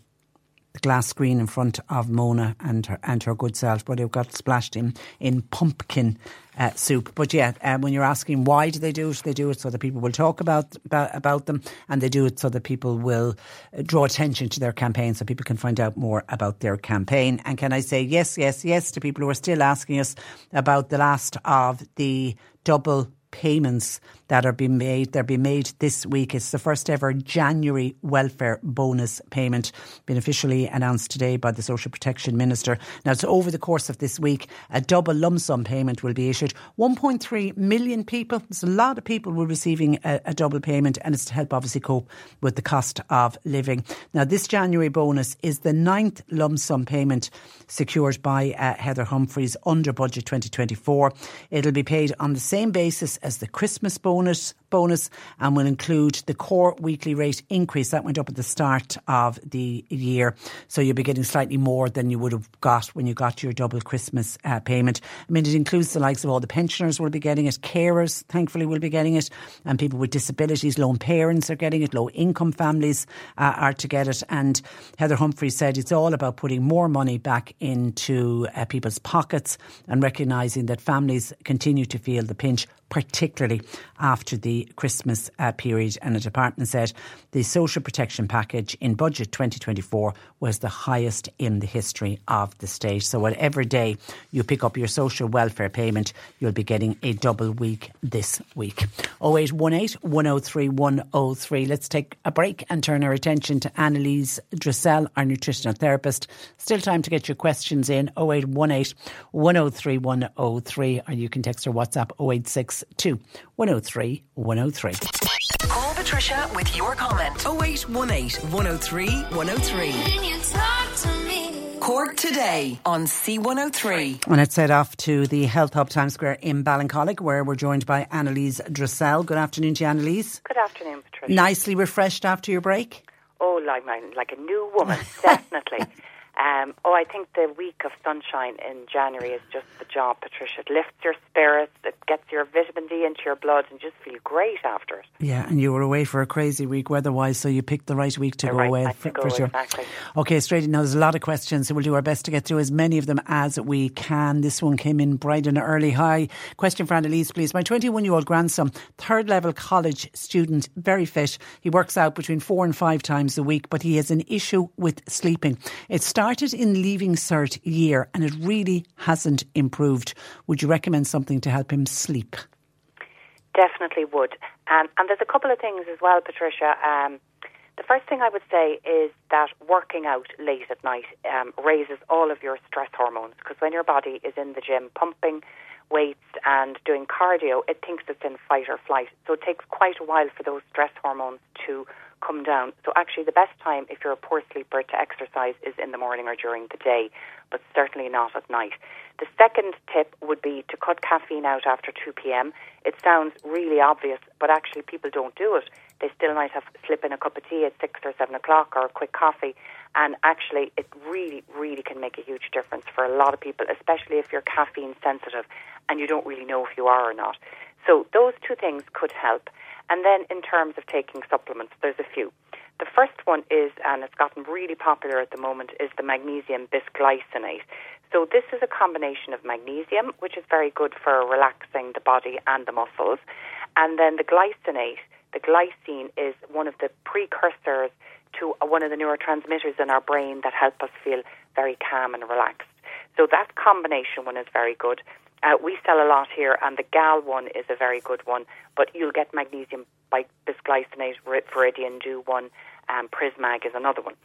the glass screen in front of Mona and her and her good self, but it got splashed in in pumpkin uh, soup. But yeah, um, when you're asking why do they do it, they do it so that people will talk about, about about them, and they do it so that people will uh, draw attention to their campaign, so people can find out more about their campaign. And can I say yes, yes, yes to people who are still asking us about the last of the double payments that are being made. They're being made this week. It's the first ever January welfare bonus payment, been officially announced today by the Social Protection Minister. Now, it's over the course of this week. A double lump sum payment will be issued. 1.3 million people. There's a lot of people who are receiving a, a double payment, and it's to help obviously cope with the cost of living. Now, this January bonus is the ninth lump sum payment secured by uh, Heather Humphreys under budget 2024. It'll be paid on the same basis as the Christmas bonus, bonus and will include the core weekly rate increase that went up at the start of the year. So you'll be getting slightly more than you would have got when you got your double Christmas uh, payment. I mean, it includes the likes of all the pensioners will be getting it, carers, thankfully, will be getting it, and people with disabilities, lone parents are getting it, low income families uh, are to get it. And Heather Humphrey said it's all about putting more money back into uh, people's pockets and recognising that families continue to feel the pinch particularly after the Christmas uh, period. And the department said the social protection package in budget 2024 was the highest in the history of the state. So, whatever day you pick up your social welfare payment, you'll be getting a double week this week. 0818 103 103. Let's take a break and turn our attention to Annelisse Dressell, our nutritional therapist. Still time to get your questions in 0818 103 103, or you can text or WhatsApp 0862 103 103. Oh Call Patricia with your comment. 0818 103 103. Cork today on C103. And let's head off to the Health Hub Times Square in Ballincollig, where we're joined by Annelisse Dressell. Good afternoon to you, Annelisse. Good afternoon, Patricia. Nicely refreshed after your break? Oh, like my, like a new woman, definitely. Um, oh, I think the week of sunshine in January is just the job, Patricia. It lifts your spirits, it gets your vitamin D into your blood, and just feel great after it. Yeah, and you were away for a crazy week weather-wise, so you picked the right week to The go right away for, go, for sure. exactly. Okay, straight in. Now, there's a lot of questions, so we'll do our best to get through as many of them as we can. This one came in bright and early. Hi, question for Annelisse, please. My 21-year-old grandson, third-level college student, very fit. He works out between four and five times a week, but he has an issue with sleeping. It started in leaving cert year, and it really hasn't improved. Would you recommend something to help him sleep? Definitely would. Um, and there's a couple of things as well, Patricia. Um, the first thing I would say is that working out late at night um, raises all of your stress hormones because when your body is in the gym pumping weights and doing cardio, it thinks it's in fight or flight. So it takes quite a while for those stress hormones to come down. So actually, the best time if you're a poor sleeper to exercise is in the morning or during the day, but certainly not at night. The second tip would be to cut caffeine out after 2 p.m. It sounds really obvious, but actually people don't do it. They still might have slip in a cup of tea at 6 or 7 o'clock or a quick coffee. And actually, it really, really can make a huge difference for a lot of people, especially if you're caffeine sensitive and you don't really know if you are or not. So those two things could help. And then in terms of taking supplements, there's a few. The first one is, and it's gotten really popular at the moment, is the magnesium bisglycinate. So this is a combination of magnesium, which is very good for relaxing the body and the muscles, and then the glycinate. The glycine is one of the precursors to uh, one of the neurotransmitters in our brain that help us feel very calm and relaxed. So that combination one is very good. Uh, we sell a lot here, and the GAL one is a very good one. But you'll get magnesium by bisglycinate, Vir- Viridian do one, um, Prismag is another one.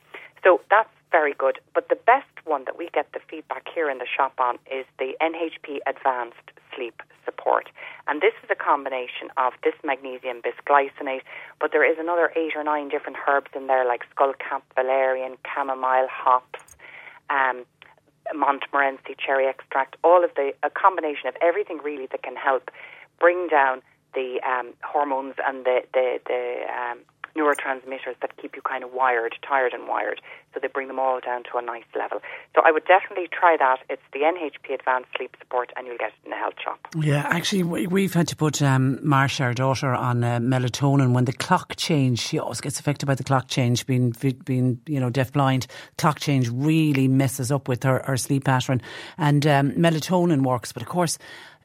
So that's very good. But the best one that we get the feedback here in the shop on is the NHP Advanced Sleep Support. And this is a combination of this magnesium bisglycinate, but there is another eight or nine different herbs in there like skullcap, valerian, chamomile, hops, um, Montmorency cherry extract, all of the a combination of everything really that can help bring down the um, hormones and the the, the um, neurotransmitters that keep you kind of wired, tired and wired. So they bring them all down to a nice level. So I would definitely try that. It's the NHP Advanced Sleep Support, and you'll get it in a health shop. Yeah, actually, we- we've had to put um, Marsha, our daughter, on uh, melatonin when the clock change. She always gets affected by the clock change, being being you know deafblind. Clock change really messes up with her, her sleep pattern, and um, melatonin works. But of course.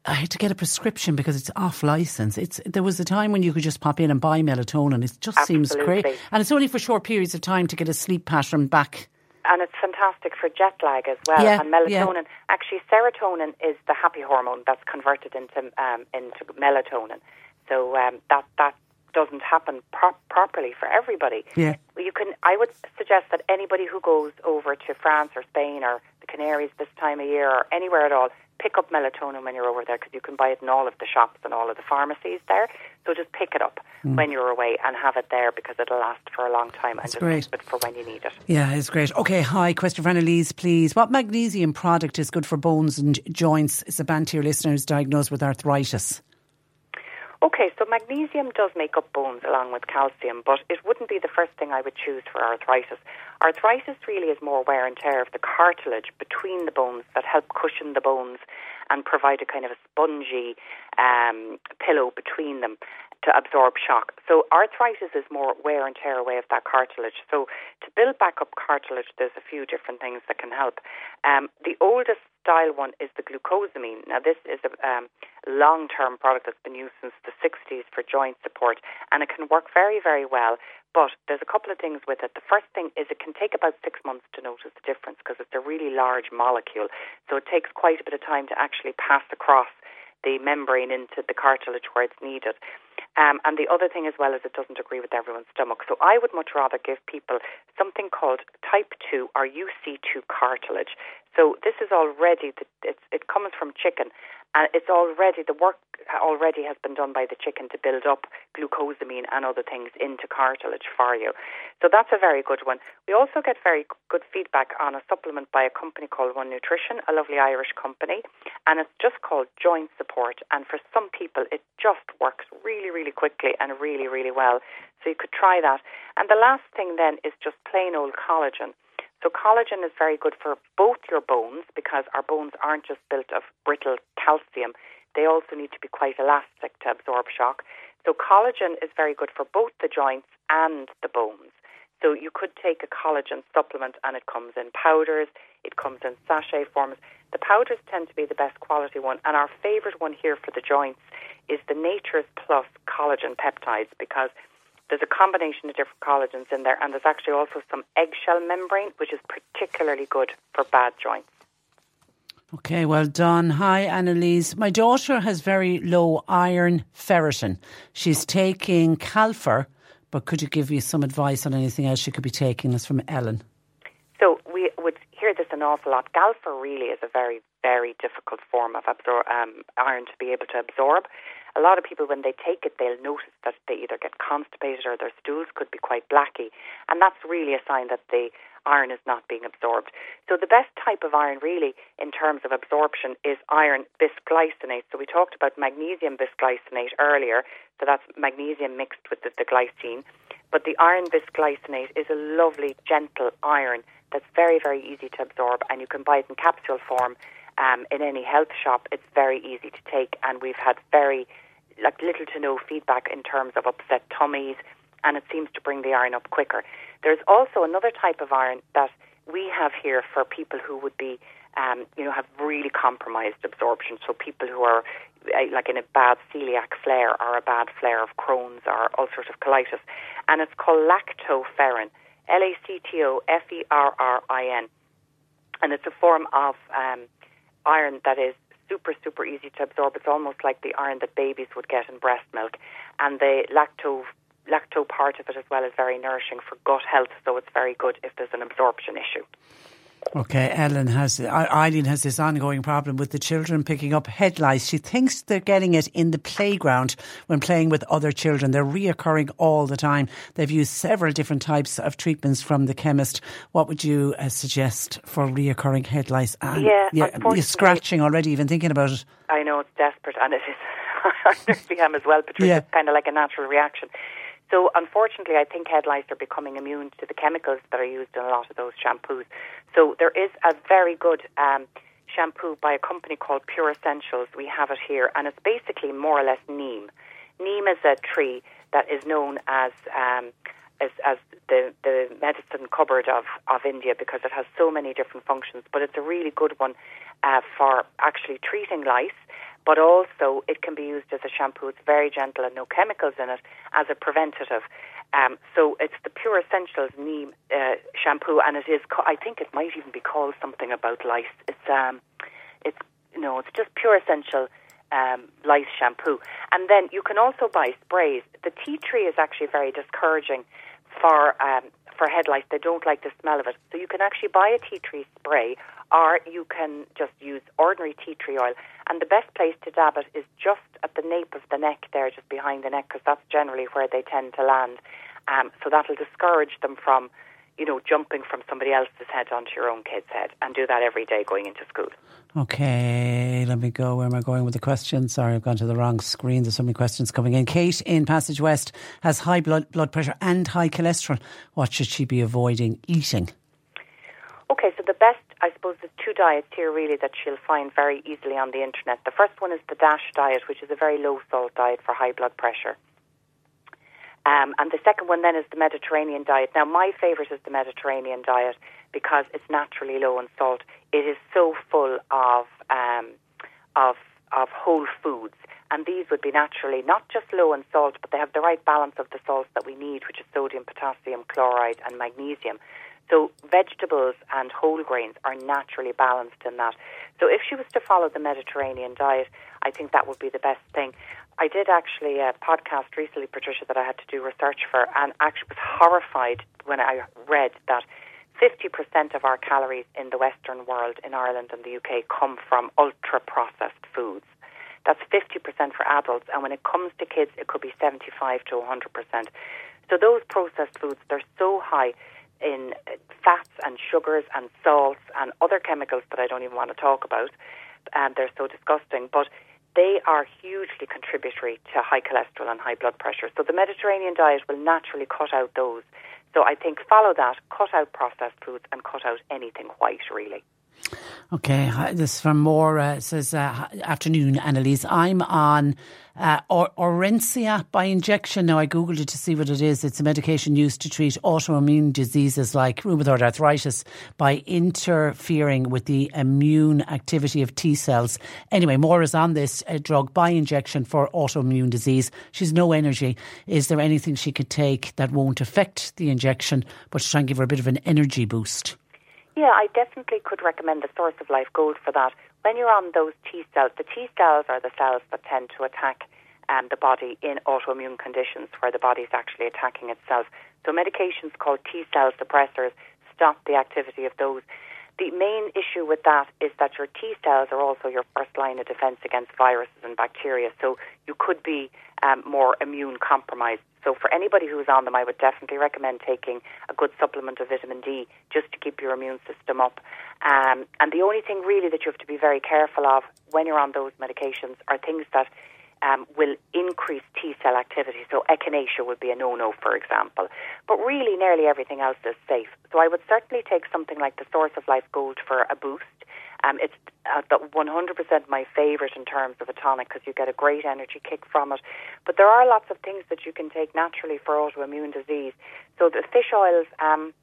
I had to get a prescription because it's off license. It's there was a time when you could just pop in and buy melatonin. It just seems crazy, and it's only for short periods of time to get a sleep pattern back. and it's fantastic for jet lag as well. Yeah, and melatonin, yeah. actually, serotonin is the happy hormone that's converted into um, into melatonin. So um, that that doesn't happen pro- properly for everybody. Yeah. You can. I would suggest that anybody who goes over to France or Spain or the Canaries this time of year or anywhere at all, pick up melatonin when you're over there because you can buy it in all of the shops and all of the pharmacies there. So just pick it up Mm. when you're away and have it there because it'll last for a long time and That's just great. keep it for when you need it. Yeah, it's great. Okay, hi, question for Annelisse, please. What magnesium product is good for bones and joints? It's a band to your listeners diagnosed with arthritis. Okay, so magnesium does make up bones along with calcium, but it wouldn't be the first thing I would choose for arthritis. Arthritis really is more wear and tear of the cartilage between the bones that help cushion the bones and provide a kind of a spongy um, pillow between them to absorb shock. So arthritis is more wear and tear away of that cartilage. So to build back up cartilage, there's a few different things that can help. Um, the oldest style one is the glucosamine. Now this is a um, long-term product that's been used since the 60s for joint support, and it can work very, very well. But there's a couple of things with it. The first thing is it can take about six months to notice the difference because it's a really large molecule. So it takes quite a bit of time to actually pass across the membrane into the cartilage where it's needed. Um, and the other thing as well is it doesn't agree with everyone's stomach. So I would much rather give people something called type 2 or UC2 cartilage. So this is already, the, it comes from chicken and it's already, the work already has been done by the chicken to build up glucosamine and other things into cartilage for you. So that's a very good one. We also get very good feedback on a supplement by a company called One Nutrition, a lovely Irish company, and it's just called Joint Support. And for some people, it just works really, really quickly and really, really well. So you could try that. And the last thing then is just plain old collagen. So collagen is very good for both your bones because our bones aren't just built of brittle calcium. They also need to be quite elastic to absorb shock. So collagen is very good for both the joints and the bones. So you could take a collagen supplement and it comes in powders, it comes in sachet forms. The powders tend to be the best quality one and our favorite one here for the joints is the Nature's Plus collagen peptides because there's a combination of different collagens in there, and there's actually also some eggshell membrane, which is particularly good for bad joints. Okay, well done. Hi, Annelisse. My daughter has very low iron ferritin. She's taking Galfer, but could you give me some advice on anything else she could be taking? That's from Ellen. So we would hear this an awful lot. Galfer really is a very, very difficult form of absor- um, iron to be able to absorb. A lot of people, when they take it, they'll notice that they either get constipated or their stools could be quite blacky. And that's really a sign that the iron is not being absorbed. So the best type of iron really in terms of absorption is iron bisglycinate. So we talked about magnesium bisglycinate earlier. So that's magnesium mixed with the, the glycine. But the iron bisglycinate is a lovely, gentle iron that's very, very easy to absorb and you can buy it in capsule form um, in any health shop. It's very easy to take and we've had very like little to no feedback in terms of upset tummies and it seems to bring the iron up quicker. There's also another type of iron that we have here for people who would be, um, you know, have really compromised absorption. So people who are uh, like in a bad celiac flare or a bad flare of Crohn's or ulcerative colitis, and it's called lactoferrin, L A C T O F E R R I N, and it's a form of um, iron that is super, super easy to absorb. It's almost like the iron that babies would get in breast milk. And the lacto lacto part of it as well is very nourishing for gut health, so it's very good if there's an absorption issue. Okay, Ellen has, Eileen has this ongoing problem with the children picking up head lice. She thinks they're getting it in the playground when playing with other children. They're reoccurring all the time. They've used several different types of treatments from the chemist. What would you uh, suggest for reoccurring head lice? And yeah, yeah, you're scratching already, even thinking about it. I know it's desperate, and it is. I am as well, Patricia. Yeah. It's kind of like a natural reaction. So, unfortunately, I think head lice are becoming immune to the chemicals that are used in a lot of those shampoos. So, there is a very good um, shampoo by a company called Pure Essentials. We have it here, and it's basically more or less neem. Neem is a tree that is known as um, as, as the, the medicine cupboard of, of India because it has so many different functions. But it's a really good one uh, for actually treating lice, but also it can be used as a shampoo. It's very gentle and no chemicals in it as a preventative. Um, so it's the Pure Essentials Neem uh, shampoo, and it is. I think it might even be called something about lice. It's um, it's know, it's just Pure Essential um, lice shampoo. And then you can also buy sprays. The tea tree is actually very discouraging for um, for head lice. They don't like the smell of it. So you can actually buy a tea tree spray, or you can just use ordinary tea tree oil. And the best place to dab it is just at the nape of the neck there, just behind the neck, because that's generally where they tend to land. Um, so that'll discourage them from, you know, jumping from somebody else's head onto your own kid's head, and do that every day going into school. Okay, let me go. Where am I going with the questions? Sorry, I've gone to the wrong screen. There's so many questions coming in. Kate in Passage West has high blood blood pressure and high cholesterol. What should she be avoiding eating? Okay, so the best, I suppose, there's two diets here really that she'll find very easily on the internet. The first one is the DASH diet, which is a very low salt diet for high blood pressure. Um, and the second one then is the Mediterranean diet. Now, my favourite is the Mediterranean diet because it's naturally low in salt. It is so full of um, of of whole foods, and these would be naturally not just low in salt, but they have the right balance of the salts that we need, which is sodium, potassium, chloride, and magnesium. So vegetables and whole grains are naturally balanced in that. So if she was to follow the Mediterranean diet, I think that would be the best thing. I did actually a podcast recently, Patricia, that I had to do research for, and actually was horrified when I read that 50% of our calories in the Western world, in Ireland and the UK, come from ultra processed foods. That's 50% for adults, and when it comes to kids, it could be 75 to 100%. So those processed foods, they're so high in fats and sugars and salts and other chemicals that I don't even want to talk about, and they're so disgusting. But they are hugely contributory to high cholesterol and high blood pressure. So the Mediterranean diet will naturally cut out those. So I think follow that, cut out processed foods and cut out anything white, really. Okay, this is from Maura. It says, uh, afternoon, Annelisse. I'm on uh, or- Orencia by injection. Now, I Googled it to see what it is. It's a medication used to treat autoimmune diseases like rheumatoid arthritis by interfering with the immune activity of T cells. Anyway, Maura's on this uh, drug by injection for autoimmune disease. She's no energy. Is there anything she could take that won't affect the injection, but to try and give her a bit of an energy boost? Yeah, I definitely could recommend the Source of Life Gold for that. When you're on those T cells, the T cells are the cells that tend to attack um, the body in autoimmune conditions where the body is actually attacking itself. So medications called T cell suppressors stop the activity of those. The main issue with that is that your T cells are also your first line of defense against viruses and bacteria. So you could be um, more immune compromised. So for anybody who's on them, I would definitely recommend taking a good supplement of vitamin D just to keep your immune system up. Um, and the only thing really that you have to be very careful of when you're on those medications are things that um, will increase T cell activity. So echinacea would be a no-no, for example. But really, nearly everything else is safe. So I would certainly take something like the Source of Life Gold for a boost. Um, it's uh, the 100% my favourite in terms of a tonic because you get a great energy kick from it. But there are lots of things that you can take naturally for autoimmune disease. So the fish oils um,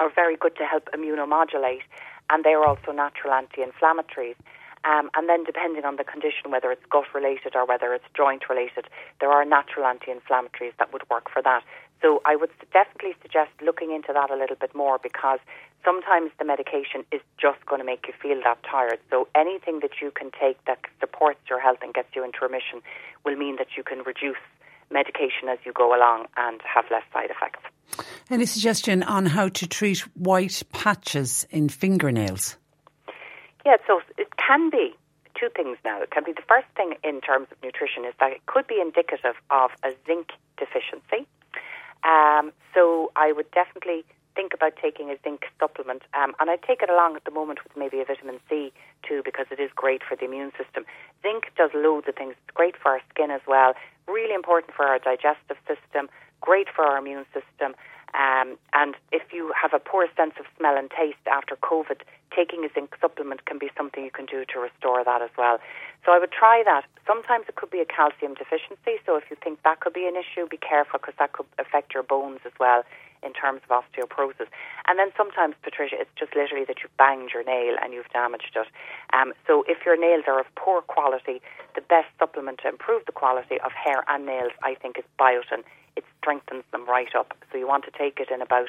are very good to help immunomodulate, and they are also natural anti-inflammatories. Um, and then, depending on the condition, whether it's gut related or whether it's joint related, there are natural anti inflammatories that would work for that. So, I would definitely suggest looking into that a little bit more because sometimes the medication is just going to make you feel that tired. So, anything that you can take that supports your health and gets you into remission will mean that you can reduce medication as you go along and have less side effects. Any suggestion on how to treat white patches in fingernails? Yeah, so it can be two things now. It can be the first thing in terms of nutrition is that it could be indicative of a zinc deficiency. Um, so I would definitely think about taking a zinc supplement. Um, and I take it along at the moment with maybe a vitamin C too because it is great for the immune system. Zinc does loads of things. It's great for our skin as well. Really important for our digestive system. Great for our immune system. Um, and if you have a poor sense of smell and taste after COVID, taking a zinc supplement can be something you can do to restore that as well. So I would try that. Sometimes it could be a calcium deficiency. So if you think that could be an issue, be careful because that could affect your bones as well in terms of osteoporosis. And then sometimes, Patricia, it's just literally that you've banged your nail and you've damaged it. Um, so if your nails are of poor quality, the best supplement to improve the quality of hair and nails, I think, is biotin. It strengthens them right up. So you want to take it in about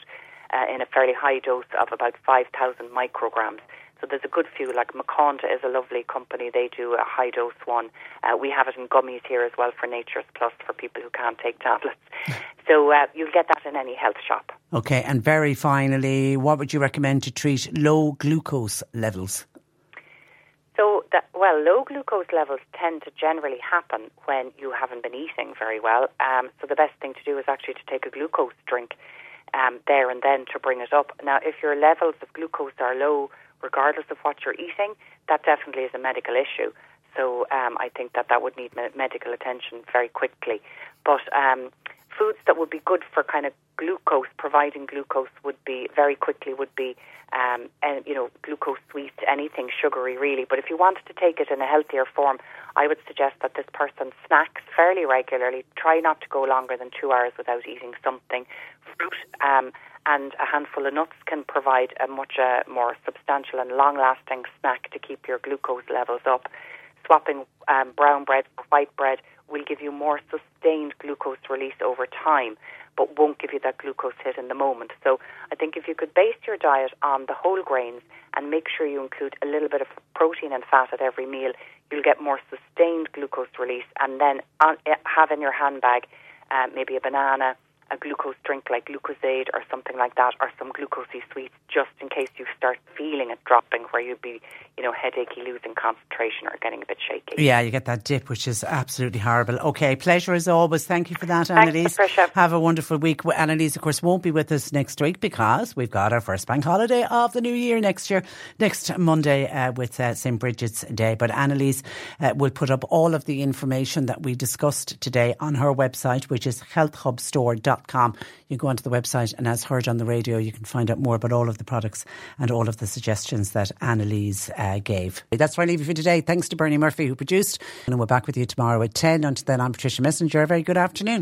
uh, in a fairly high dose of about 5,000 micrograms. So there's a good few, like Maconda is a lovely company. They do a high dose one. Uh, we have it in gummies here as well for Nature's Plus for people who can't take tablets. So uh, you'll get that in any health shop. Okay, and very finally, what would you recommend to treat low glucose levels? So, that, well, low glucose levels tend to generally happen when you haven't been eating very well. Um, so the best thing to do is actually to take a glucose drink. um, there and then to bring it up. Now, if your levels of glucose are low, regardless of what you're eating, that definitely is a medical issue. So um, I think that that would need medical attention very quickly. But um, foods that would be good for kind of glucose, providing glucose would be very quickly would be, um, and you know, glucose sweet, anything sugary really. But if you wanted to take it in a healthier form, I would suggest that this person snacks fairly regularly. Try not to go longer than two hours without eating something. Fruit um, and a handful of nuts can provide a much uh, more substantial and long-lasting snack to keep your glucose levels up. Swapping um, brown bread for white bread will give you more sustained glucose release over time, but won't give you that glucose hit in the moment. So I think if you could base your diet on the whole grains and make sure you include a little bit of protein and fat at every meal, you'll get more sustained glucose release. And then on, eh, have in your handbag uh, maybe a banana, a glucose drink like Lucozade or something like that, or some glucosey sweets, just in case you start feeling it dropping, where you'd be, you know, headachy, losing concentration, or getting a bit shaky. Yeah, you get that dip, which is absolutely horrible. Okay, pleasure as always. Thank you for that, Thanks, Annelisse. Patricia. Have a wonderful week. Annelisse, of course, won't be with us next week because we've got our first bank holiday of the new year next year, next Monday uh, with uh, St. Bridget's Day. But Annelisse uh, will put up all of the information that we discussed today on her website, which is healthhubstore.com. You go onto the website, and as heard on the radio, you can find out more about all of the products and all of the suggestions that Annelisse uh, gave. That's where I leave you for today. Thanks to Bernie Murphy, who produced. And we're back with you tomorrow at 10. Until then, I'm Patricia Messinger. A very good afternoon.